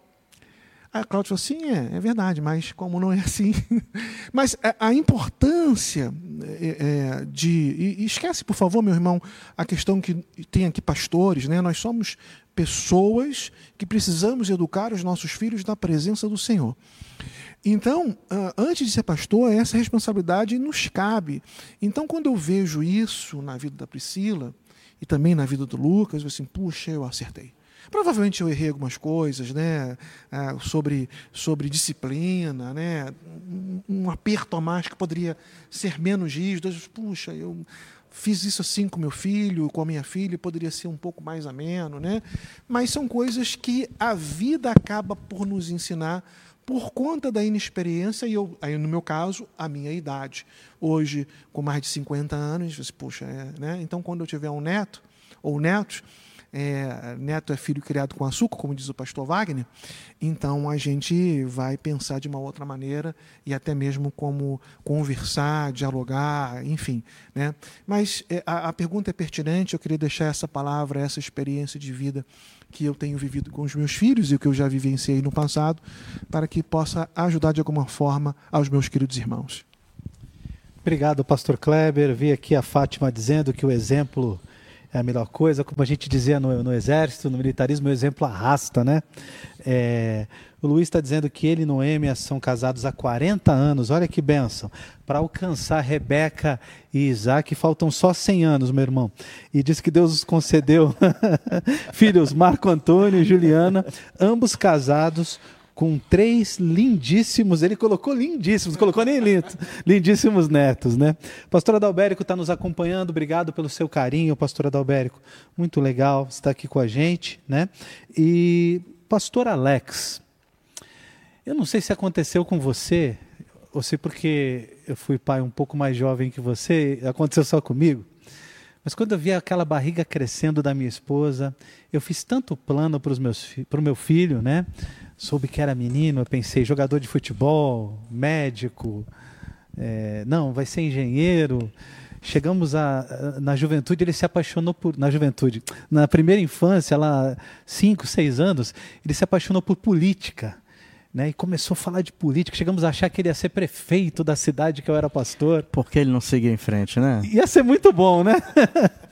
Aí a Cláudia falou assim, é, é verdade, mas como não é assim? mas a, importância é, é, de... E esquece, por favor, meu irmão, a questão que tem aqui pastores, né? nós somos pessoas que precisamos educar os nossos filhos na presença do Senhor. Então, antes de ser pastor, essa responsabilidade nos cabe. Então, quando eu vejo isso na vida da Priscila e também na vida do Lucas, eu assim, puxa, eu acertei. Provavelmente eu errei algumas coisas, né, sobre, sobre disciplina, né, um aperto a mais que poderia ser menos rígido. Puxa, eu fiz isso assim com meu filho, com a minha filha, poderia ser um pouco mais ameno, né? Mas são coisas que a vida acaba por nos ensinar por conta da inexperiência e eu, aí no meu caso, a minha idade. Hoje, com mais de 50 anos, você, puxa, é, né? Então quando eu tiver um neto ou netos, é, neto é filho criado com açúcar, como diz o pastor Wagner, então a gente vai pensar de uma outra maneira e até mesmo como conversar, dialogar, enfim. Né? Mas é, a, a pergunta é pertinente, eu queria deixar essa palavra, essa experiência de vida que eu tenho vivido com os meus filhos e o que eu já vivenciei no passado, para que possa ajudar de alguma forma aos meus queridos irmãos. Obrigado, pastor Kleber. Vi aqui a Fátima dizendo que o exemplo é a melhor coisa. Como a gente dizia no, no exército, no militarismo, o exemplo arrasta, né? É, o Luiz está dizendo que ele e Noêmia são casados há 40 anos. Olha que benção. Para alcançar Rebeca e Isaac, faltam só 100 anos, meu irmão. E diz que Deus os concedeu filhos Marco Antônio e Juliana, ambos casados com três lindíssimos, ele colocou lindíssimos, colocou nem lindo, lindíssimos netos, né? Pastor Adalbérico está nos acompanhando, obrigado pelo seu carinho, pastor Adalbérico, muito legal estar aqui com a gente, né? E pastor Alex, eu não sei se aconteceu com você, ou se porque eu fui pai um pouco mais jovem que você, aconteceu só comigo, mas quando eu vi aquela barriga crescendo da minha esposa, eu fiz tanto plano para o meu filho, né? soube que era menino, eu pensei, jogador de futebol, médico, é, não, vai ser engenheiro. Chegamos a, na juventude, ele se apaixonou por. Na juventude, na primeira infância, lá, cinco, seis anos, ele se apaixonou por política. Né, e começou a falar de política. Chegamos a achar que ele ia ser prefeito da cidade que eu era pastor. Por que ele não seguia em frente, né? Ia ser muito bom, né?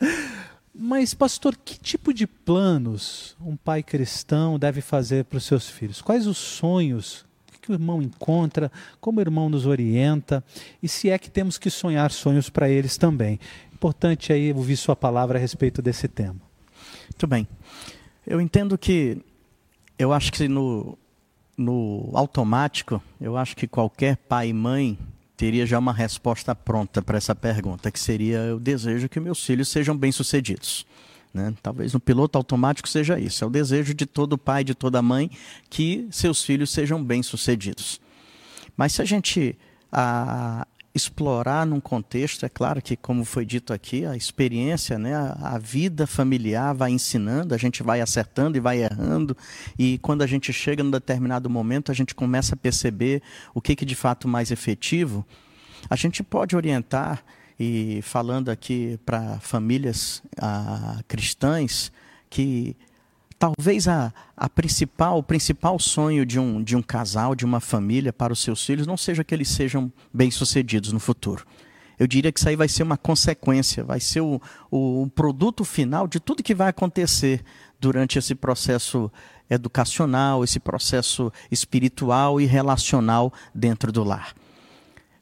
Mas, pastor, que tipo de planos um pai cristão deve fazer para os seus filhos? Quais os sonhos que o irmão encontra? Como o irmão nos orienta? E se é que temos que sonhar sonhos para eles também? Importante aí ouvir sua palavra a respeito desse tema. Muito bem. Eu entendo que, eu acho que no, no automático, eu acho que qualquer pai e mãe teria já uma resposta pronta para essa pergunta, que seria: o desejo que meus filhos sejam bem-sucedidos. Né? Talvez no piloto automático seja isso. É o desejo de todo pai, de toda mãe, que seus filhos sejam bem-sucedidos. Mas se a gente a, explorar num contexto, é claro que, como foi dito aqui, a experiência, né, a, a, vida familiar vai ensinando, a gente vai acertando e vai errando, e quando a gente chega num determinado momento, a gente começa a perceber o que, que de fato mais efetivo. A gente pode orientar, e falando aqui para famílias ah, cristãs, que talvez a, a principal, o principal sonho de um, de um casal, de uma família para os seus filhos, não seja que eles sejam bem-sucedidos no futuro. Eu diria que isso aí vai ser uma consequência, vai ser o, o, o produto final de tudo que vai acontecer durante esse processo educacional, esse processo espiritual e relacional dentro do lar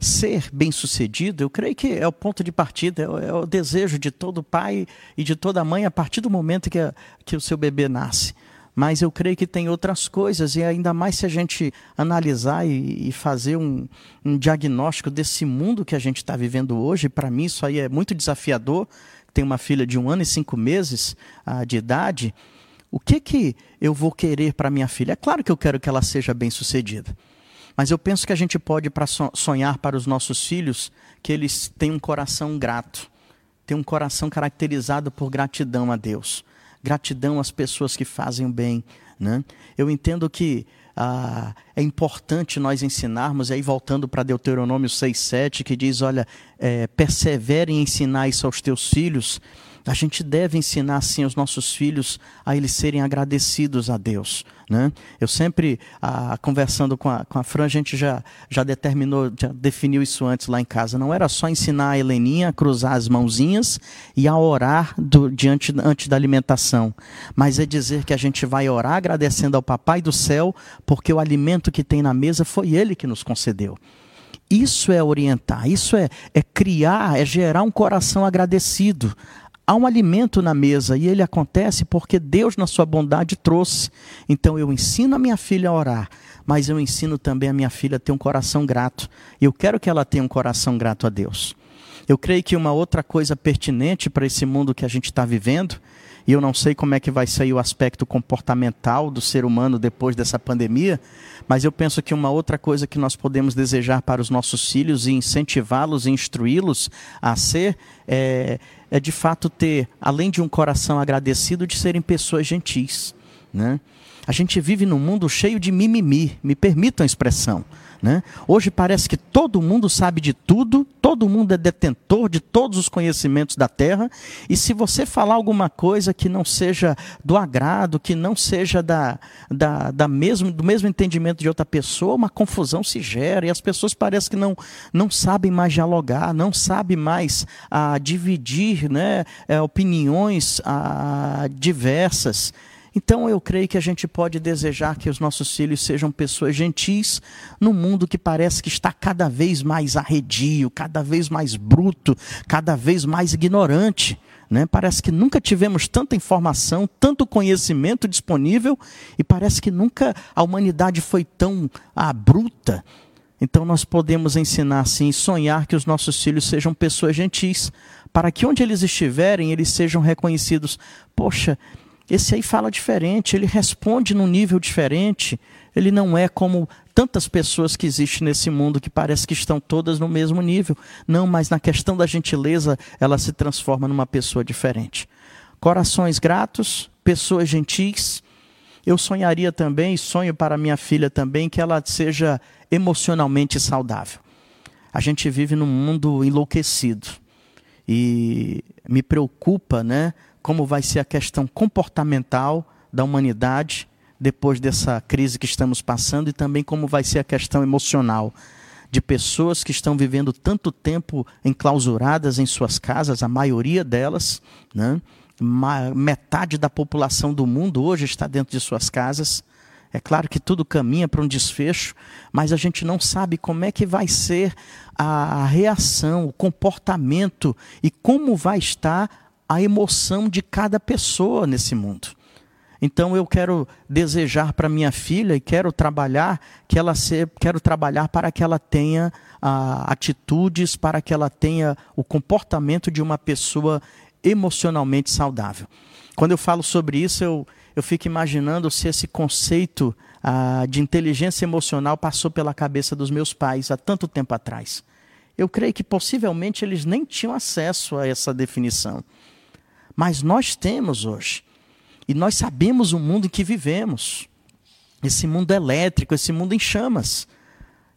ser bem-sucedido, eu creio que é o ponto de partida, é o, é o, desejo de todo pai e de toda mãe a partir do momento que, a, que o seu bebê nasce. Mas eu creio que tem outras coisas, e ainda mais se a gente analisar e, e fazer um, um, diagnóstico desse mundo que a gente está vivendo hoje. Para mim, isso aí é muito desafiador. Tenho uma filha de um ano e cinco meses ah, de idade. O que, que eu vou querer para minha filha? É claro que eu quero que ela seja bem-sucedida. Mas eu penso que a gente pode sonhar para os nossos filhos que eles têm um coração grato, têm um coração caracterizado por gratidão a Deus, gratidão às pessoas que fazem o bem. Né? Eu entendo que ah, é importante nós ensinarmos, aí voltando para Deuteronômio 6,7, que diz: olha, é, persevere em ensinar isso aos teus filhos A gente deve ensinar assim os nossos filhos a eles serem agradecidos a Deus. Né? Eu sempre, a, conversando com a, com a Fran, a gente já, já determinou, já definiu isso antes lá em casa. Não era só ensinar a Heleninha a cruzar as mãozinhas e a orar do, diante, antes da alimentação, mas é dizer que a gente vai orar agradecendo ao Papai do céu, porque o alimento que tem na mesa foi Ele que nos concedeu. Isso é orientar, isso é, é criar, é gerar um coração agradecido há um alimento na mesa e ele acontece porque Deus, na sua bondade, trouxe. Então eu ensino a minha filha a orar, mas eu ensino também a minha filha a ter um coração grato. E eu quero que ela tenha um coração grato a Deus. Eu creio que uma outra coisa pertinente para esse mundo que a gente está vivendo, e eu não sei como é que vai sair o aspecto comportamental do ser humano depois dessa pandemia, mas eu penso que uma outra coisa que nós podemos desejar para os nossos filhos e incentivá-los e instruí-los a ser é, é de fato ter, além de um coração agradecido, de serem pessoas gentis. Né? A gente vive num mundo cheio de mimimi, me permitam a expressão. Né? Hoje parece que todo mundo sabe de tudo, todo mundo é detentor de todos os conhecimentos da terra, e se você falar alguma coisa que não seja do agrado, que não seja da, da, da mesmo, do mesmo entendimento de outra pessoa, uma confusão se gera, e as pessoas parecem que não, não sabem mais dialogar, não sabem mais a dividir né, é, opiniões a, diversas. Então eu creio que a gente pode desejar que os nossos filhos sejam pessoas gentis num mundo que parece que está cada vez mais arredio, cada vez mais bruto, cada vez mais ignorante. Né? Parece que nunca tivemos tanta informação, tanto conhecimento disponível e parece que nunca a humanidade foi tão ah, bruta. Então nós podemos ensinar assim, sonhar que os nossos filhos sejam pessoas gentis, para que onde eles estiverem, eles sejam reconhecidos. Poxa, esse aí fala diferente, ele responde num nível diferente. Ele não é como tantas pessoas que existem nesse mundo que parece que estão todas no mesmo nível. Não, mas na questão da gentileza, ela se transforma numa pessoa diferente. Corações gratos, pessoas gentis. Eu sonharia também, sonho para minha filha também, que ela seja emocionalmente saudável. A gente vive num mundo enlouquecido. E me preocupa, né? Como vai ser a questão comportamental da humanidade depois dessa crise que estamos passando e também como vai ser a questão emocional de pessoas que estão vivendo tanto tempo enclausuradas em suas casas, a maioria delas, né? metade da população do mundo hoje está dentro de suas casas. É claro que tudo caminha para um desfecho, mas a gente não sabe como é que vai ser a reação, o comportamento e como vai estar a emoção de cada pessoa nesse mundo. Então eu quero desejar para minha filha e quero trabalhar que ela se, quero trabalhar para que ela tenha ah, atitudes, para que ela tenha o comportamento de uma pessoa emocionalmente saudável. Quando eu falo sobre isso, eu, eu fico imaginando se esse conceito ah, de inteligência emocional passou pela cabeça dos meus pais há tanto tempo atrás. Eu creio que possivelmente eles nem tinham acesso a essa definição. Mas nós temos hoje. E nós sabemos o mundo em que vivemos. Esse mundo elétrico, esse mundo em chamas.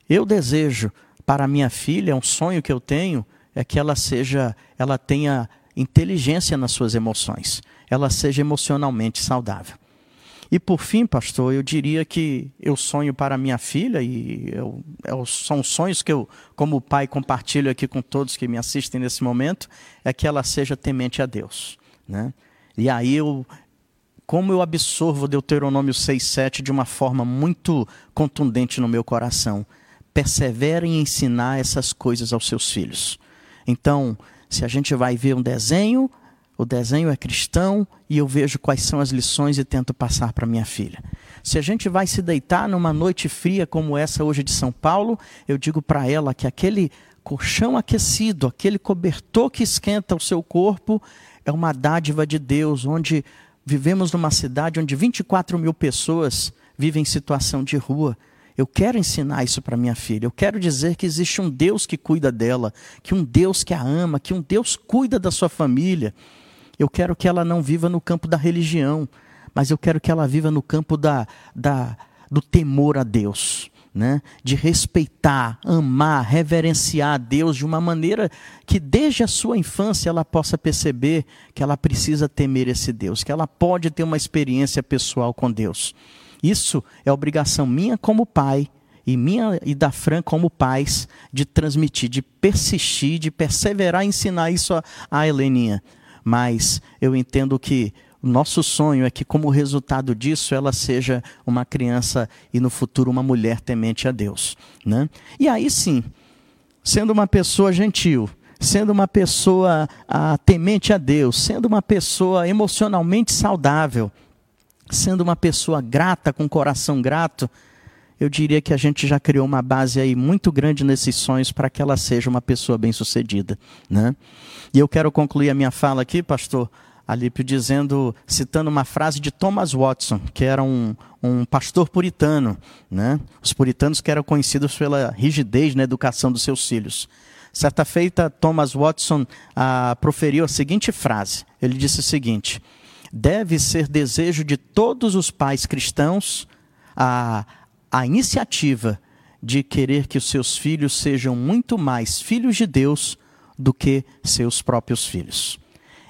Eu desejo para minha filha, um sonho que eu tenho é que ela seja, ela tenha inteligência nas suas emoções, ela seja emocionalmente saudável. E por fim, pastor, eu diria que eu sonho para minha filha, e eu, eu, são sonhos que eu, como pai, compartilho aqui com todos que me assistem nesse momento, é que ela seja temente a Deus. Né? E aí eu, como eu absorvo Deuteronômio 6,7 de uma forma muito contundente no meu coração. Persevere em ensinar essas coisas aos seus filhos. Então, se a gente vai ver um desenho, o desenho é cristão e eu vejo quais são as lições e tento passar para minha filha. Se a gente vai se deitar numa noite fria como essa hoje de São Paulo, eu digo para ela que aquele colchão aquecido, aquele cobertor que esquenta o seu corpo, é uma dádiva de Deus, onde vivemos numa cidade onde 24 mil pessoas vivem em situação de rua. Eu quero ensinar isso para minha filha. Eu quero dizer que existe um Deus que cuida dela, que um Deus que a ama, que um Deus cuida da sua família. Eu quero que ela não viva no campo da religião, mas eu quero que ela viva no campo da, da, do temor a Deus. Né, de respeitar, amar, reverenciar a Deus de uma maneira que desde a sua infância ela possa perceber que ela precisa temer esse Deus, que ela pode ter uma experiência pessoal com Deus. Isso é obrigação minha como pai e minha e da Fran como pais de transmitir, de persistir, de perseverar e ensinar isso a, a Heleninha. Mas eu entendo que o nosso sonho é que, como resultado disso, ela seja uma criança e no futuro uma mulher temente a Deus. Né? E aí sim, sendo uma pessoa gentil, sendo uma pessoa ah, temente a Deus, sendo uma pessoa emocionalmente saudável, sendo uma pessoa grata, com coração grato, eu diria que a gente já criou uma base aí muito grande nesses sonhos para que ela seja uma pessoa bem-sucedida, né? E eu quero concluir a minha fala aqui, pastor Alípio, dizendo, citando uma frase de Thomas Watson, que era um, um pastor puritano, né? Os puritanos que eram conhecidos pela rigidez na educação dos seus filhos. Certa feita, Thomas Watson ah, proferiu a seguinte frase. Ele disse o seguinte: deve ser desejo de todos os pais cristãos a a iniciativa de querer que os seus filhos sejam muito mais filhos de Deus do que seus próprios filhos.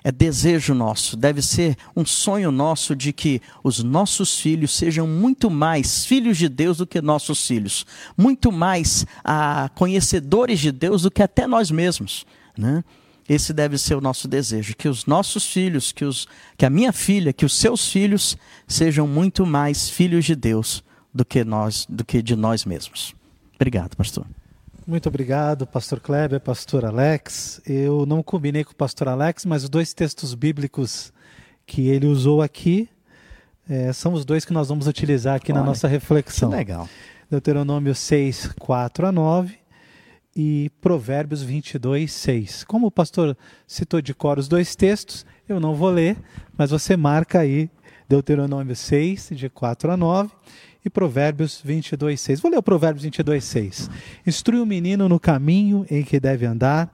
É desejo nosso, deve ser um sonho nosso de que os nossos filhos sejam muito mais filhos de Deus do que nossos filhos, muito mais ah, conhecedores de Deus do que até nós mesmos. Né? Esse deve ser o nosso desejo, que os nossos filhos, que, os, que a minha filha, que os seus filhos sejam muito mais filhos de Deus do que nós, do que de nós mesmos. Obrigado, pastor. Muito obrigado, pastor Kleber, pastor Alex. Eu não combinei com o pastor Alex, mas os dois textos bíblicos que ele usou aqui é, são os dois que nós vamos utilizar aqui Olha, na nossa reflexão. Que legal. Deuteronômio 6, 4 a 9 e Provérbios 22, 6. Como o pastor citou de cor os dois textos, eu não vou ler, mas você marca aí Deuteronômio 6, de 4 a 9 e Provérbios 22, 6. Vou ler o Provérbios 22, 6. Instrui o menino no caminho em que deve andar,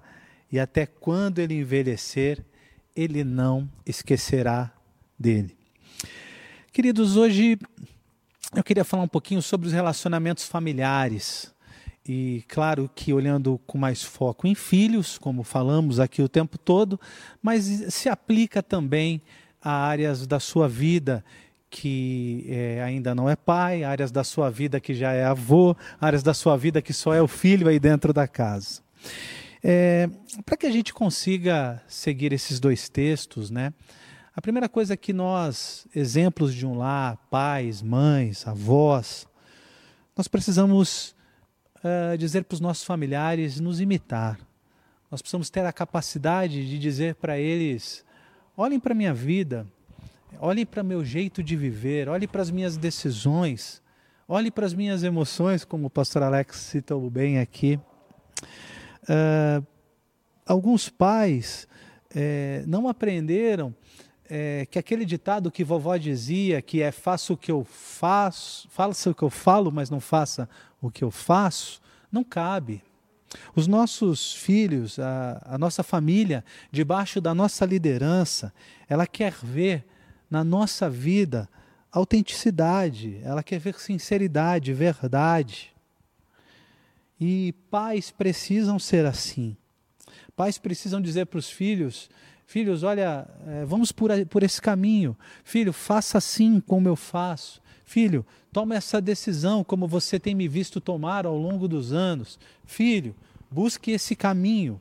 e até quando ele envelhecer, ele não esquecerá dele. Queridos, hoje eu queria falar um pouquinho sobre os relacionamentos familiares. E claro que olhando com mais foco em filhos, como falamos aqui o tempo todo, mas se aplica também a áreas da sua vida que é, ainda não é pai, áreas da sua vida que já é avô, áreas da sua vida que só é o filho aí dentro da casa. É, Para que a gente consiga seguir esses dois textos, né? A primeira coisa é que nós, exemplos de um lar, pais, mães, avós, nós precisamos uh, dizer para os nossos familiares nos imitar. Nós precisamos ter a capacidade de dizer para eles: olhem para a minha vida, Olhe para meu jeito de viver, olhe para as minhas decisões, olhe para as minhas emoções, como o pastor Alex citou bem aqui. Uh, alguns pais é, não aprenderam é, que aquele ditado que vovó dizia, que é faça o que eu faço, faça o que eu falo, mas não faça o que eu faço, não cabe. Os nossos filhos, a, a nossa família, debaixo da nossa liderança, ela quer ver na nossa vida autenticidade, ela quer ver sinceridade, verdade. E pais precisam ser assim. Pais precisam dizer para os filhos: Filhos, olha, é, vamos por, por esse caminho. Filho, faça assim como eu faço. Filho, tome essa decisão como você tem me visto tomar ao longo dos anos. Filho, busque esse caminho,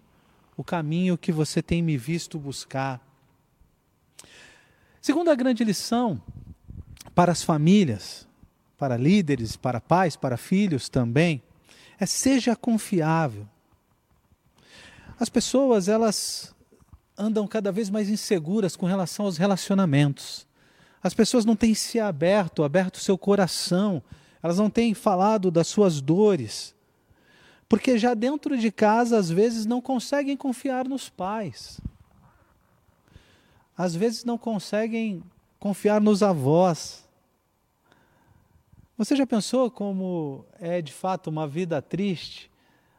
o caminho que você tem me visto buscar. Segunda grande lição para as famílias, para líderes, para pais, para filhos também, é seja confiável. As pessoas, elas andam cada vez mais inseguras com relação aos relacionamentos. As pessoas não têm se aberto, aberto seu coração, elas não têm falado das suas dores, porque já dentro de casa, às vezes, não conseguem confiar nos pais às vezes não conseguem confiar nos avós. Você já pensou como é de fato uma vida triste?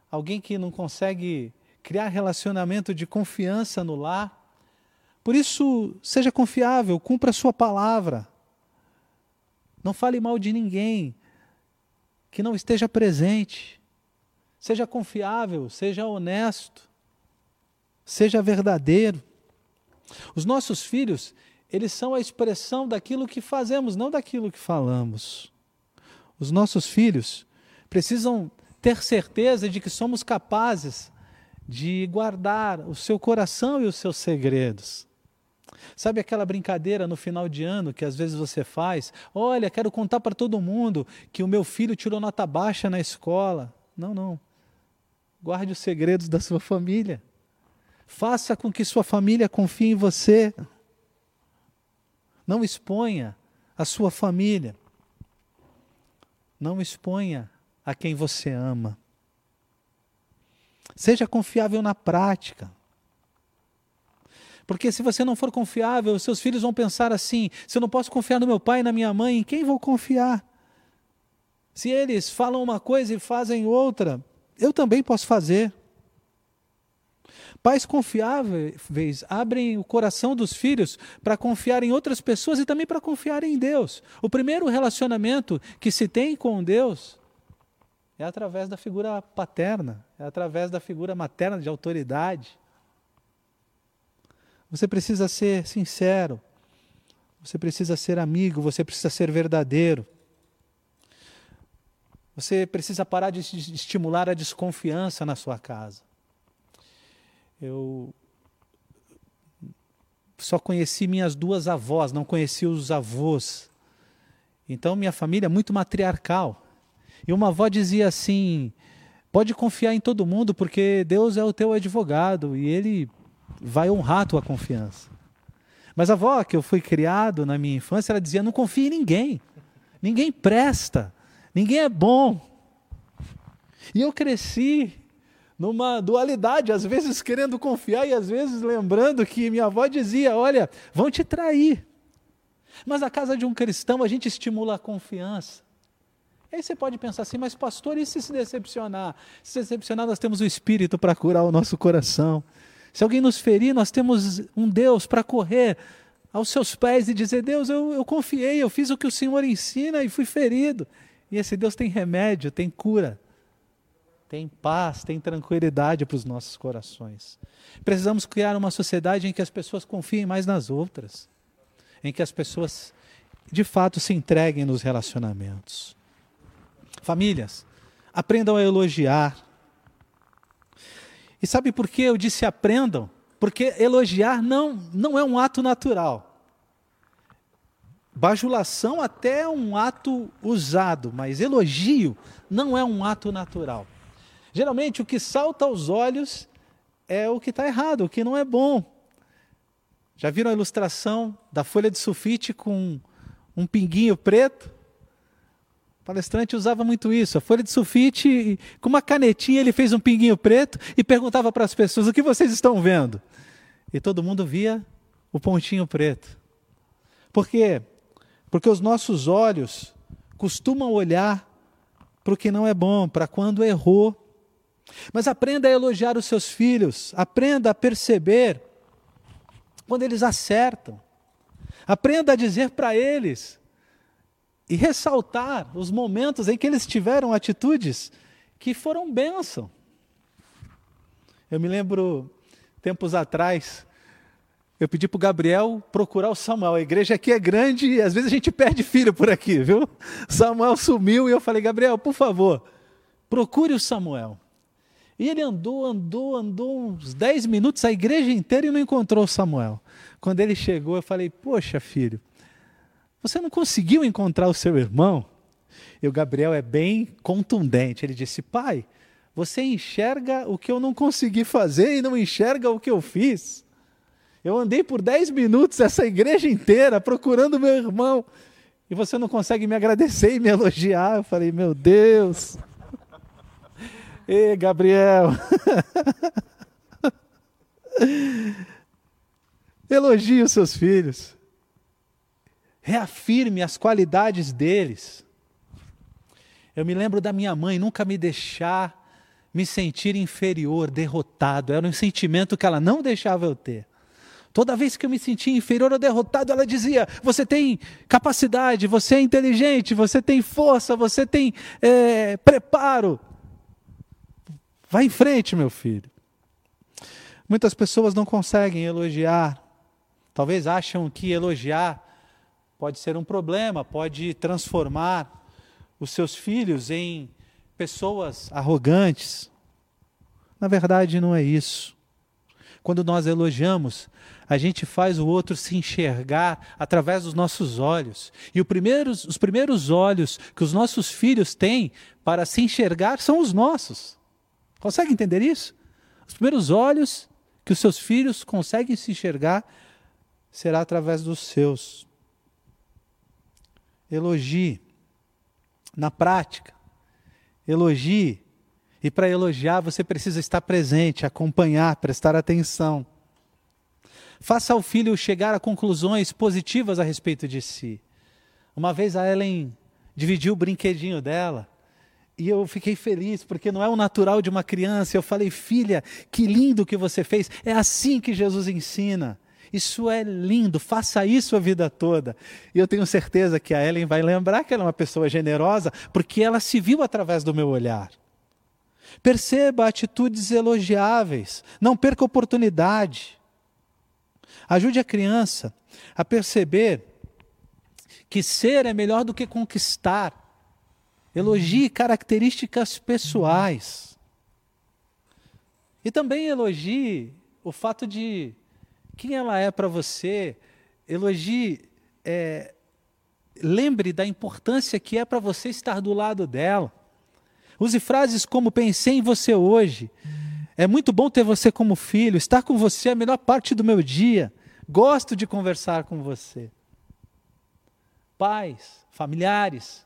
Alguém que não consegue criar relacionamento de confiança no lar? Por isso, seja confiável, cumpra a sua palavra. Não fale mal de ninguém. que não esteja presente. Seja confiável, seja honesto, seja verdadeiro. Os nossos filhos, eles são a expressão daquilo que fazemos, não daquilo que falamos. Os nossos filhos precisam ter certeza de que somos capazes de guardar o seu coração e os seus segredos. Sabe aquela brincadeira no final de ano que às vezes você faz? Olha, quero contar para todo mundo que o meu filho tirou nota baixa na escola. Não, não. Guarde os segredos da sua família. Faça com que sua família confie em você. Não exponha a sua família. Não exponha a quem você ama. Seja confiável na prática. Porque se você não for confiável, seus filhos vão pensar assim: se eu não posso confiar no meu pai e na minha mãe, em quem vou confiar? Se eles falam uma coisa e fazem outra, eu também posso fazer. Pais confiáveis abrem o coração dos filhos para confiar em outras pessoas e também para confiar em Deus. O primeiro relacionamento que se tem com Deus é através da figura paterna, é através da figura materna de autoridade. Você precisa ser sincero, você precisa ser amigo, você precisa ser verdadeiro. Você precisa parar de estimular a desconfiança na sua casa. Eu só conheci minhas duas avós, não conheci os avós. Então minha família é muito matriarcal. E uma avó dizia assim: pode confiar em todo mundo, porque Deus é o teu advogado e ele vai honrar a tua confiança. Mas a avó que eu fui criado na minha infância, ela dizia: não confie em ninguém. Ninguém presta. Ninguém é bom. E eu cresci numa dualidade, às vezes querendo confiar e às vezes lembrando que minha avó dizia: Olha, vão te trair. Mas na casa de um cristão a gente estimula a confiança. Aí você pode pensar assim, mas pastor, e se se decepcionar? Se decepcionar, nós temos o Espírito para curar o nosso coração. Se alguém nos ferir, nós temos um Deus para correr aos seus pés e dizer: Deus, eu, eu confiei, eu fiz o que o Senhor ensina e fui ferido. E esse Deus tem remédio, tem cura tem paz, tem tranquilidade para os nossos corações. Precisamos criar uma sociedade em que as pessoas confiem mais nas outras, em que as pessoas de fato se entreguem nos relacionamentos. Famílias, aprendam a elogiar. E sabe por que eu disse aprendam? Porque elogiar não, não é um ato natural. Bajulação até é um ato usado, mas elogio não é um ato natural. Geralmente o que salta aos olhos é o que está errado, o que não é bom. Já viram a ilustração da folha de sulfite com um pinguinho preto? O palestrante usava muito isso. A folha de sulfite, com uma canetinha, ele fez um pinguinho preto e perguntava para as pessoas: o que vocês estão vendo? E todo mundo via o pontinho preto. Por quê? Porque os nossos olhos costumam olhar para o que não é bom, para quando errou. Mas aprenda a elogiar os seus filhos, aprenda a perceber quando eles acertam. Aprenda a dizer para eles e ressaltar os momentos em que eles tiveram atitudes que foram bênção. Eu me lembro, tempos atrás, eu pedi para o Gabriel procurar o Samuel. A igreja aqui é grande e às vezes a gente perde filho por aqui, viu? Samuel sumiu e eu falei, Gabriel, por favor, procure o Samuel. E ele andou, andou, andou uns 10 minutos, a igreja inteira, e não encontrou Samuel. Quando ele chegou, eu falei: Poxa, filho, você não conseguiu encontrar o seu irmão? E o Gabriel é bem contundente. Ele disse: Pai, você enxerga o que eu não consegui fazer e não enxerga o que eu fiz. Eu andei por 10 minutos essa igreja inteira procurando meu irmão e você não consegue me agradecer e me elogiar. Eu falei: Meu Deus. Ei, Gabriel! Elogie os seus filhos. Reafirme as qualidades deles. Eu me lembro da minha mãe nunca me deixar me sentir inferior, derrotado. Era um sentimento que ela não deixava eu ter. Toda vez que eu me sentia inferior ou derrotado, ela dizia: Você tem capacidade, você é inteligente, você tem força, você tem é, preparo. Vai em frente, meu filho. Muitas pessoas não conseguem elogiar, talvez acham que elogiar pode ser um problema, pode transformar os seus filhos em pessoas arrogantes. Na verdade, não é isso. Quando nós elogiamos, a gente faz o outro se enxergar através dos nossos olhos. E primeiros, os primeiros olhos que os nossos filhos têm para se enxergar são os nossos. Consegue entender isso? Os primeiros olhos que os seus filhos conseguem se enxergar será através dos seus. Elogie na prática. Elogie. E para elogiar, você precisa estar presente, acompanhar, prestar atenção. Faça ao filho chegar a conclusões positivas a respeito de si. Uma vez a Ellen dividiu o brinquedinho dela e eu fiquei feliz, porque não é o natural de uma criança. Eu falei, filha, que lindo que você fez. É assim que Jesus ensina. Isso é lindo, faça isso a vida toda. E eu tenho certeza que a Ellen vai lembrar que ela é uma pessoa generosa, porque ela se viu através do meu olhar. Perceba atitudes elogiáveis, não perca oportunidade. Ajude a criança a perceber que ser é melhor do que conquistar. Elogie características pessoais. E também elogie o fato de quem ela é para você. Elogie, é, lembre da importância que é para você estar do lado dela. Use frases como pensei em você hoje. É muito bom ter você como filho. Estar com você é a melhor parte do meu dia. Gosto de conversar com você. Pais, familiares,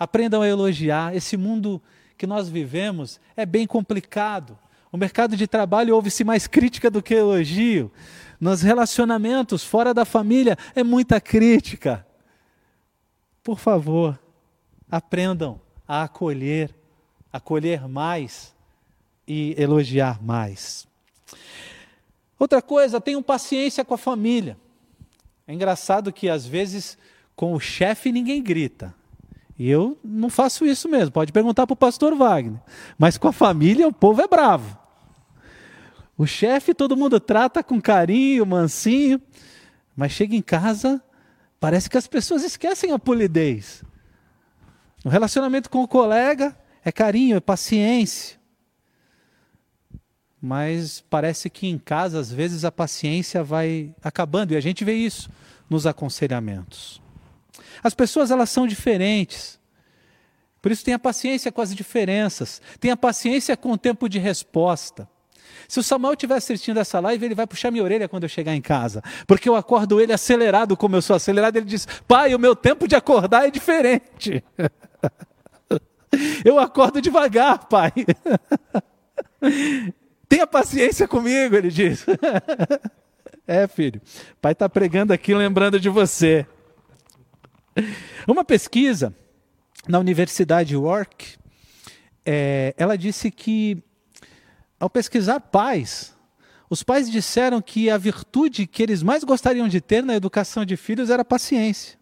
Aprendam a elogiar. Esse mundo que nós vivemos é bem complicado. O mercado de trabalho ouve-se mais crítica do que elogio. Nos relacionamentos, fora da família, é muita crítica. Por favor, aprendam a acolher, acolher mais e elogiar mais. Outra coisa, tenham paciência com a família. É engraçado que às vezes com o chefe ninguém grita, e eu não faço isso mesmo. Pode perguntar para o pastor Wagner. Mas com a família, o povo é bravo. O chefe todo mundo trata com carinho, mansinho. Mas chega em casa, parece que as pessoas esquecem a polidez. O relacionamento com o colega é carinho, é paciência. Mas parece que em casa, às vezes, a paciência vai acabando. E a gente vê isso nos aconselhamentos. As pessoas elas são diferentes. Por isso tenha paciência com as diferenças. Tenha paciência com o tempo de resposta. Se o Samuel estiver assistindo essa live, ele vai puxar minha orelha quando eu chegar em casa. Porque eu acordo ele acelerado, como eu sou acelerado. Ele diz: Pai, o meu tempo de acordar é diferente. eu acordo devagar, pai. Tenha paciência comigo, ele diz. é, filho. Pai está pregando aqui lembrando de você. Uma pesquisa na Universidade York, é, ela disse que, ao pesquisar pais, os pais disseram que a virtude que eles mais gostariam de ter na educação de filhos era paciência.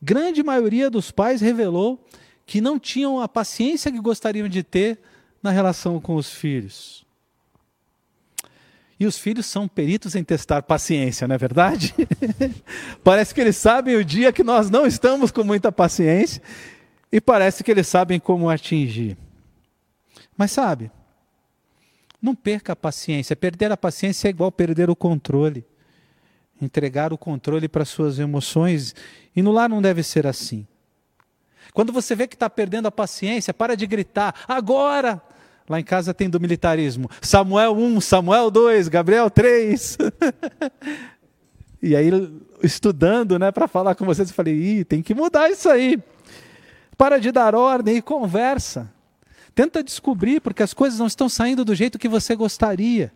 Grande maioria dos pais revelou que não tinham a paciência que gostariam de ter na relação com os filhos. E os filhos são peritos em testar paciência, não é verdade? parece que eles sabem o dia que nós não estamos com muita paciência e parece que eles sabem como atingir. Mas sabe, não perca a paciência. Perder a paciência é igual perder o controle. Entregar o controle para suas emoções. E no lar não deve ser assim. Quando você vê que está perdendo a paciência, para de gritar, agora! Lá em casa tem do militarismo. Samuel 1, Samuel 2, Gabriel 3. e aí, estudando né, para falar com vocês, eu falei: Ih, tem que mudar isso aí. Para de dar ordem e conversa. Tenta descobrir, porque as coisas não estão saindo do jeito que você gostaria.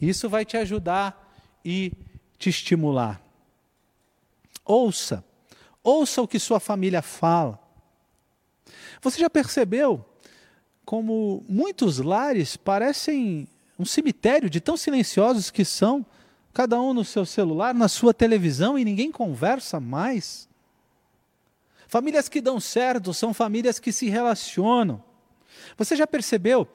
Isso vai te ajudar e te estimular. Ouça. Ouça o que sua família fala. Você já percebeu como muitos lares parecem um cemitério de tão silenciosos que são. cada um no seu celular, na sua televisão e ninguém conversa mais. Famílias que dão certo são famílias que se relacionam. Você já percebeu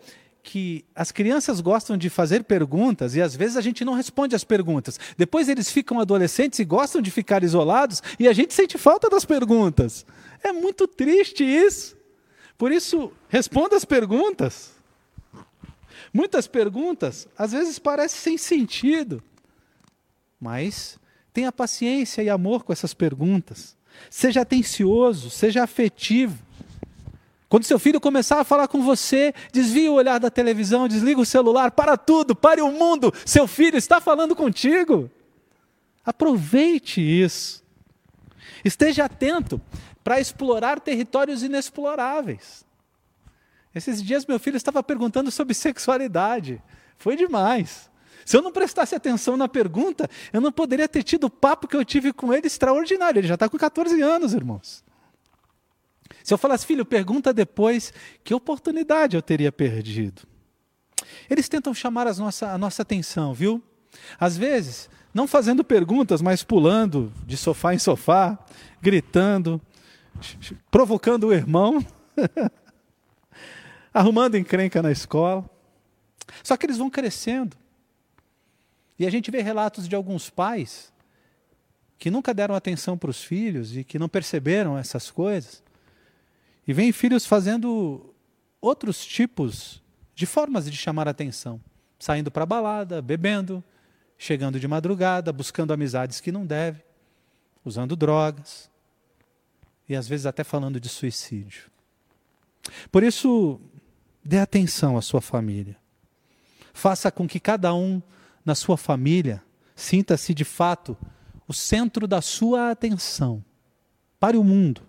que as crianças gostam de fazer perguntas e às vezes a gente não responde as perguntas. Depois eles ficam adolescentes e gostam de ficar isolados e a gente sente falta das perguntas. É muito triste isso. Por isso, responda as perguntas. Muitas perguntas às vezes parecem sem sentido, mas tenha paciência e amor com essas perguntas. Seja atencioso, seja afetivo. Quando seu filho começar a falar com você, desvie o olhar da televisão, desliga o celular, para tudo, pare o mundo. Seu filho está falando contigo. Aproveite isso. Esteja atento para explorar territórios inexploráveis. Esses dias meu filho estava perguntando sobre sexualidade. Foi demais. Se eu não prestasse atenção na pergunta, eu não poderia ter tido o papo que eu tive com ele extraordinário. Ele já está com 14 anos, irmãos. Se eu falasse, filho, pergunta depois, que oportunidade eu teria perdido? Eles tentam chamar nossa, a nossa atenção, viu? Às vezes, não fazendo perguntas, mas pulando de sofá em sofá, gritando, provocando o irmão, arrumando encrenca na escola. Só que eles vão crescendo. E a gente vê relatos de alguns pais que nunca deram atenção para os filhos e que não perceberam essas coisas. E vem filhos fazendo outros tipos de formas de chamar atenção, saindo para balada, bebendo, chegando de madrugada, buscando amizades que não deve, usando drogas e às vezes até falando de suicídio. Por isso, dê atenção à sua família. Faça com que cada um na sua família, sinta-se de fato o centro da sua atenção. Pare o mundo.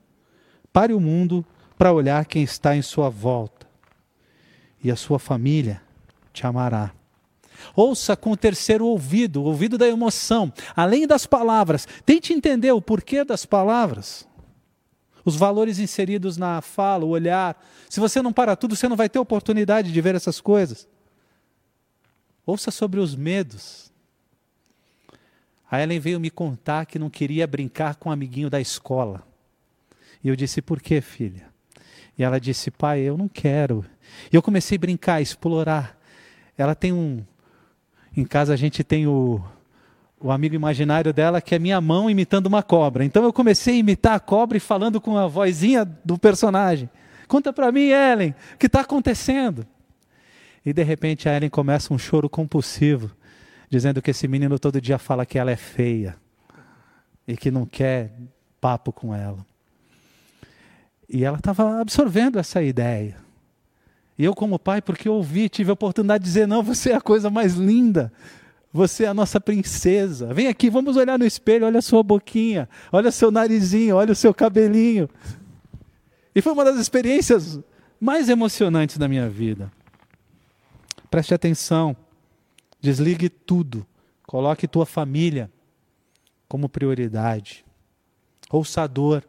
Pare o mundo para olhar quem está em sua volta. E a sua família te amará. Ouça com o terceiro ouvido, o ouvido da emoção, além das palavras. Tente entender o porquê das palavras. Os valores inseridos na fala, o olhar. Se você não para tudo, você não vai ter oportunidade de ver essas coisas. Ouça sobre os medos. A Ellen veio me contar que não queria brincar com um amiguinho da escola. E eu disse: Por quê, filha? E ela disse: Pai, eu não quero. E eu comecei a brincar, a explorar. Ela tem um. Em casa a gente tem o, o amigo imaginário dela, que é minha mão imitando uma cobra. Então eu comecei a imitar a cobra e falando com a vozinha do personagem. Conta para mim, Ellen, o que está acontecendo? E de repente a Ellen começa um choro compulsivo, dizendo que esse menino todo dia fala que ela é feia e que não quer papo com ela. E ela estava absorvendo essa ideia. E eu, como pai, porque ouvi, tive a oportunidade de dizer: não, você é a coisa mais linda. Você é a nossa princesa. Vem aqui, vamos olhar no espelho, olha a sua boquinha, olha seu narizinho, olha o seu cabelinho. E foi uma das experiências mais emocionantes da minha vida. Preste atenção. Desligue tudo. Coloque tua família como prioridade. Ouça a dor.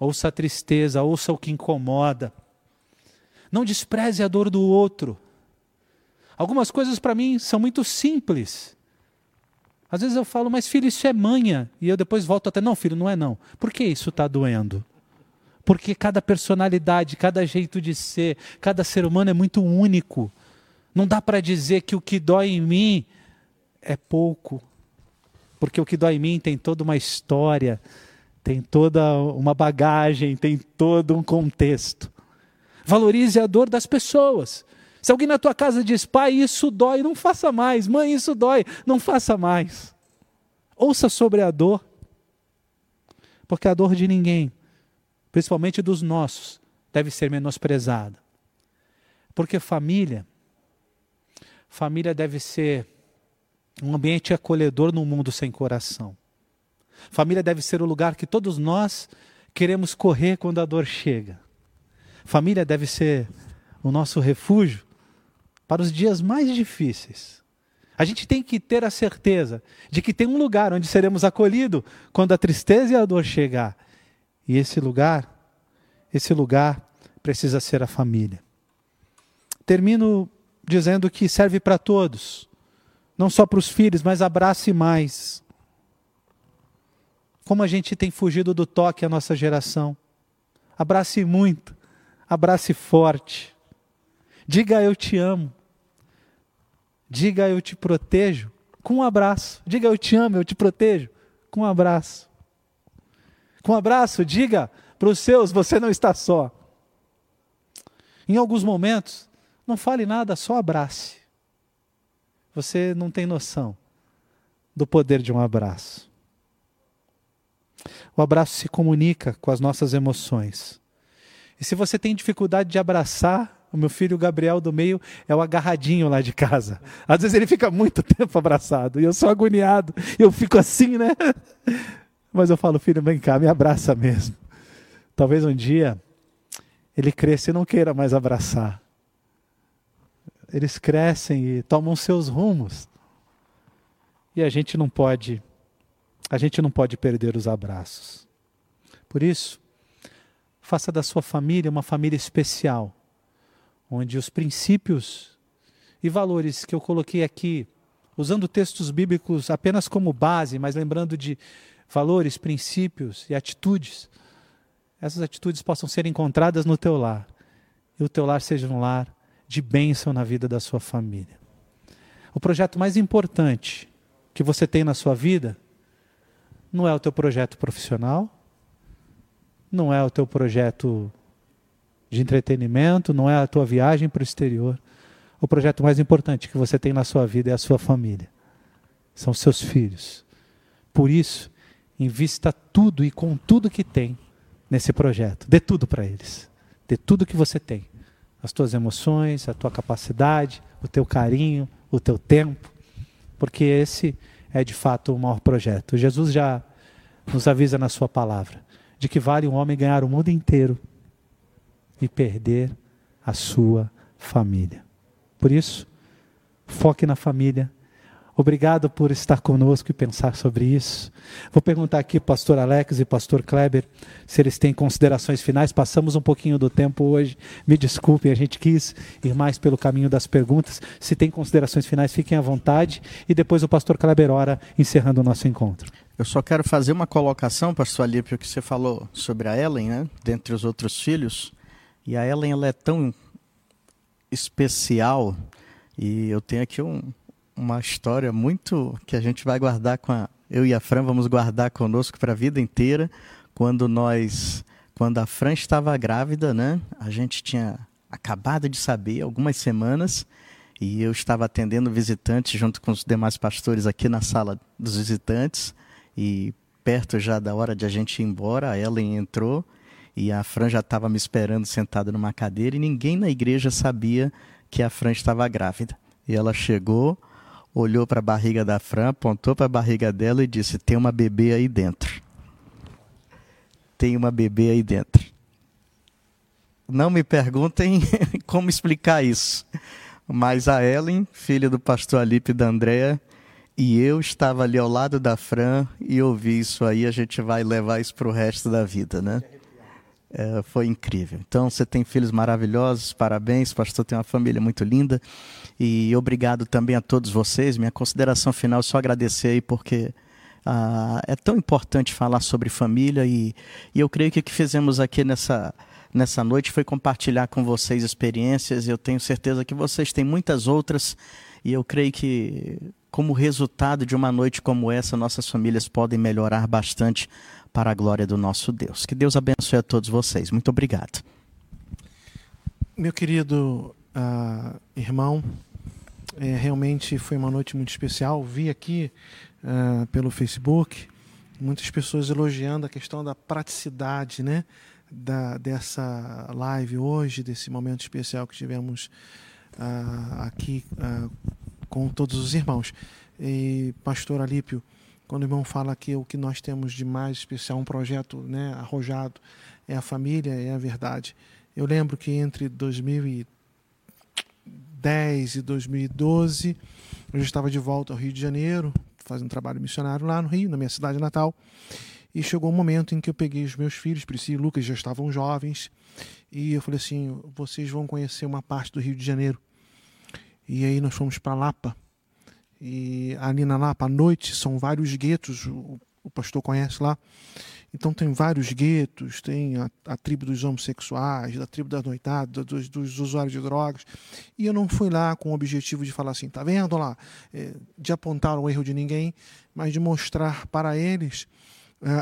Ouça a tristeza, ouça o que incomoda. Não despreze a dor do outro. Algumas coisas para mim são muito simples. Às vezes eu falo, mas filho, isso é manha. E eu depois volto até, não, filho, não é não. Por que isso está doendo? Porque cada personalidade, cada jeito de ser, cada ser humano é muito único. Não dá para dizer que o que dói em mim é pouco. Porque o que dói em mim tem toda uma história, tem toda uma bagagem, tem todo um contexto. Valorize a dor das pessoas. Se alguém na tua casa diz, pai, isso dói, não faça mais. Mãe, isso dói, não faça mais. Ouça sobre a dor. Porque a dor de ninguém principalmente dos nossos, deve ser menosprezada. Porque família, família deve ser um ambiente acolhedor num mundo sem coração. Família deve ser o lugar que todos nós queremos correr quando a dor chega. Família deve ser o nosso refúgio para os dias mais difíceis. A gente tem que ter a certeza de que tem um lugar onde seremos acolhidos quando a tristeza e a dor chegar. E esse lugar, esse lugar precisa ser a família. Termino dizendo que serve para todos. Não só para os filhos, mas abrace mais. Como a gente tem fugido do toque a nossa geração. Abrace muito, abrace forte. Diga eu te amo. Diga eu te protejo com um abraço. Diga eu te amo, eu te protejo com um abraço. Com um abraço, diga para os seus: você não está só. Em alguns momentos, não fale nada, só abrace. Você não tem noção do poder de um abraço. O abraço se comunica com as nossas emoções. E se você tem dificuldade de abraçar, o meu filho Gabriel do meio é o agarradinho lá de casa. Às vezes ele fica muito tempo abraçado e eu sou agoniado. Eu fico assim, né? Mas eu falo, filho, vem cá, me abraça mesmo. Talvez um dia ele cresça e não queira mais abraçar. Eles crescem e tomam seus rumos. E a gente não pode a gente não pode perder os abraços. Por isso, faça da sua família uma família especial onde os princípios e valores que eu coloquei aqui, usando textos bíblicos apenas como base, mas lembrando de valores, princípios e atitudes, essas atitudes possam ser encontradas no teu lar. E o teu lar seja um lar de bênção na vida da sua família. O projeto mais importante que você tem na sua vida não é o teu projeto profissional, não é o teu projeto de entretenimento, não é a tua viagem para o exterior. O projeto mais importante que você tem na sua vida é a sua família. São seus filhos. Por isso, invista tudo e com tudo que tem nesse projeto. Dê tudo para eles. Dê tudo que você tem. As tuas emoções, a tua capacidade, o teu carinho, o teu tempo. Porque esse é de fato o maior projeto. Jesus já nos avisa na sua palavra de que vale um homem ganhar o mundo inteiro e perder a sua família. Por isso, foque na família. Obrigado por estar conosco e pensar sobre isso. Vou perguntar aqui, pastor Alex e pastor Kleber, se eles têm considerações finais. Passamos um pouquinho do tempo hoje. Me desculpem, a gente quis ir mais pelo caminho das perguntas. Se tem considerações finais, fiquem à vontade. E depois o pastor Kleber ora, encerrando o nosso encontro. Eu só quero fazer uma colocação, pastor Alípio, que você falou sobre a Ellen, né? dentre os outros filhos. E a Ellen ela é tão especial e eu tenho aqui um, uma história muito que a gente vai guardar com a eu e a Fran vamos guardar conosco para a vida inteira. Quando nós quando a Fran estava grávida, né? A gente tinha acabado de saber algumas semanas e eu estava atendendo visitantes junto com os demais pastores aqui na sala dos visitantes e perto já da hora de a gente ir embora, a Ellen entrou e a Fran já estava me esperando sentada numa cadeira e ninguém na igreja sabia que a Fran estava grávida. E ela chegou, olhou para a barriga da Fran, apontou para a barriga dela e disse: Tem uma bebê aí dentro. Tem uma bebê aí dentro. Não me perguntem como explicar isso. Mas a Ellen, filha do pastor Alipe e da Andréa, e eu estava ali ao lado da Fran e ouvi isso aí, a gente vai levar isso para o resto da vida, né? É, foi incrível. Então, você tem filhos maravilhosos, parabéns, pastor, tem uma família muito linda. E obrigado também a todos vocês. Minha consideração final é só agradecer aí, porque ah, é tão importante falar sobre família. E, e eu creio que o que fizemos aqui nessa, nessa noite foi compartilhar com vocês experiências. Eu tenho certeza que vocês têm muitas outras. E eu creio que, como resultado de uma noite como essa, nossas famílias podem melhorar bastante para a glória do nosso Deus. Que Deus abençoe a todos vocês. Muito obrigado. Meu querido uh, irmão, é, realmente foi uma noite muito especial. Vi aqui uh, pelo Facebook muitas pessoas elogiando a questão da praticidade, né? Da, dessa live hoje, desse momento especial que tivemos uh, aqui uh, com todos os irmãos. E, Pastor Alípio, quando o irmão fala que o que nós temos de mais especial, um projeto né, arrojado, é a família, é a verdade. Eu lembro que entre 2010 e 2012, eu já estava de volta ao Rio de Janeiro, fazendo trabalho missionário lá no Rio, na minha cidade natal. E chegou um momento em que eu peguei os meus filhos, Priscila e Lucas, já estavam jovens, e eu falei assim: vocês vão conhecer uma parte do Rio de Janeiro. E aí nós fomos para Lapa E ali na Lapa, à noite, são vários guetos, o, o pastor conhece lá. Então tem vários guetos, tem a, a, tribo dos homossexuais, da tribo das noitadas, dos, dos, usuários de drogas. E eu não fui lá com o objetivo de falar assim, tá vendo lá, é, de apontar o erro de ninguém, mas de mostrar para eles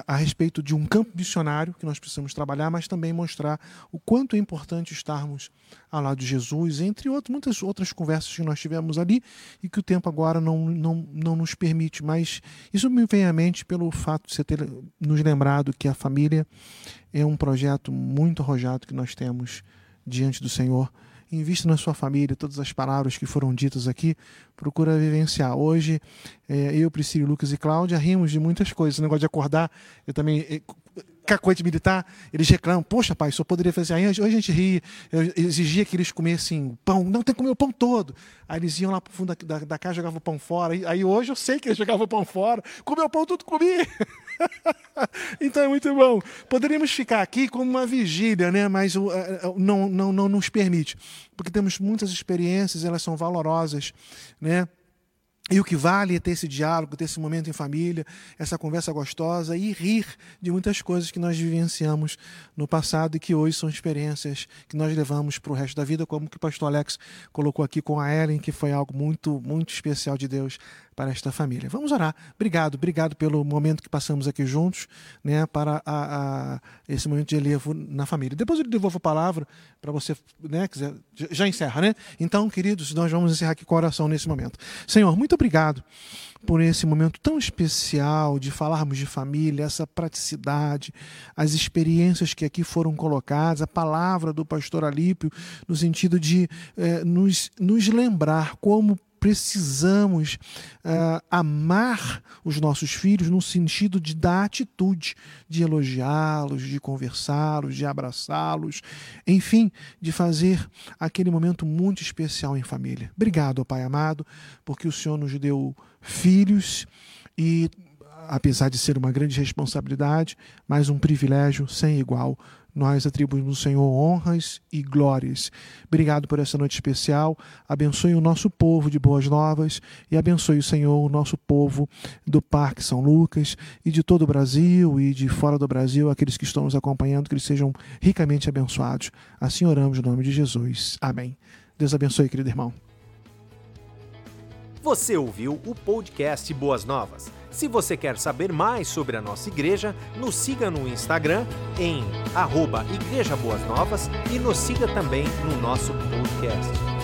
a respeito de um campo missionário que nós precisamos trabalhar, mas também mostrar o quanto é importante estarmos ao lado de Jesus, entre outras, muitas outras conversas que nós tivemos ali e que o tempo agora não, não, não nos permite. Mas isso me vem à mente pelo fato de você ter nos lembrado que a família é um projeto muito arrojado que nós temos diante do Senhor invista na sua família, todas as palavras que foram ditas aqui, procura vivenciar. Hoje, é, eu, Priscila, Lucas e Cláudia rimos de muitas coisas. O negócio de acordar, eu também é, cacoete militar, eles reclamam, poxa, pai, só poderia fazer aí. Hoje a gente ria, eu exigia que eles comessem pão, não tem que comer o pão todo. Aí eles iam lá pro fundo da, da, da casa, jogavam o pão fora. Aí hoje eu sei que eles jogavam o pão fora, comeu o pão tudo comi. então é muito bom. Poderíamos ficar aqui como uma vigília, né? mas uh, não, não, não nos permite, porque temos muitas experiências, elas são valorosas, né? E o que vale é ter esse diálogo, ter esse momento em família, essa conversa gostosa e rir de muitas coisas que nós vivenciamos no passado e que hoje são experiências que nós levamos para o resto da vida, como que o pastor Alex colocou aqui com a Ellen, que foi algo muito, muito especial de Deus para esta família. Vamos orar. Obrigado, obrigado pelo momento que passamos aqui juntos, né, para a, a, esse momento de elevo na família. Depois eu devolvo a palavra para você, né, quiser, já encerra, né? Então, queridos, nós vamos encerrar aqui com oração nesse momento. Senhor, muito obrigado por esse momento tão especial de falarmos de família, essa praticidade, as experiências que aqui foram colocadas, a palavra do pastor Alípio, no sentido de eh, nos, nos lembrar como precisamos uh, amar os nossos filhos no sentido de dar atitude, de elogiá-los, de conversá-los, de abraçá-los, enfim, de fazer aquele momento muito especial em família. Obrigado, Pai amado, porque o Senhor nos deu filhos e apesar de ser uma grande responsabilidade, mas um privilégio sem igual nós atribuímos ao Senhor honras e glórias. Obrigado por essa noite especial. Abençoe o nosso povo de Boas Novas e abençoe o Senhor o nosso povo do Parque São Lucas e de todo o Brasil e de fora do Brasil, aqueles que estão nos acompanhando, que eles sejam ricamente abençoados. Assim oramos no nome de Jesus. Amém. Deus abençoe, querido irmão. Você ouviu o podcast Boas Novas. Se você quer saber mais sobre a nossa igreja, nos siga no Instagram em arroba Igreja Boas Novas e nos siga também no nosso podcast.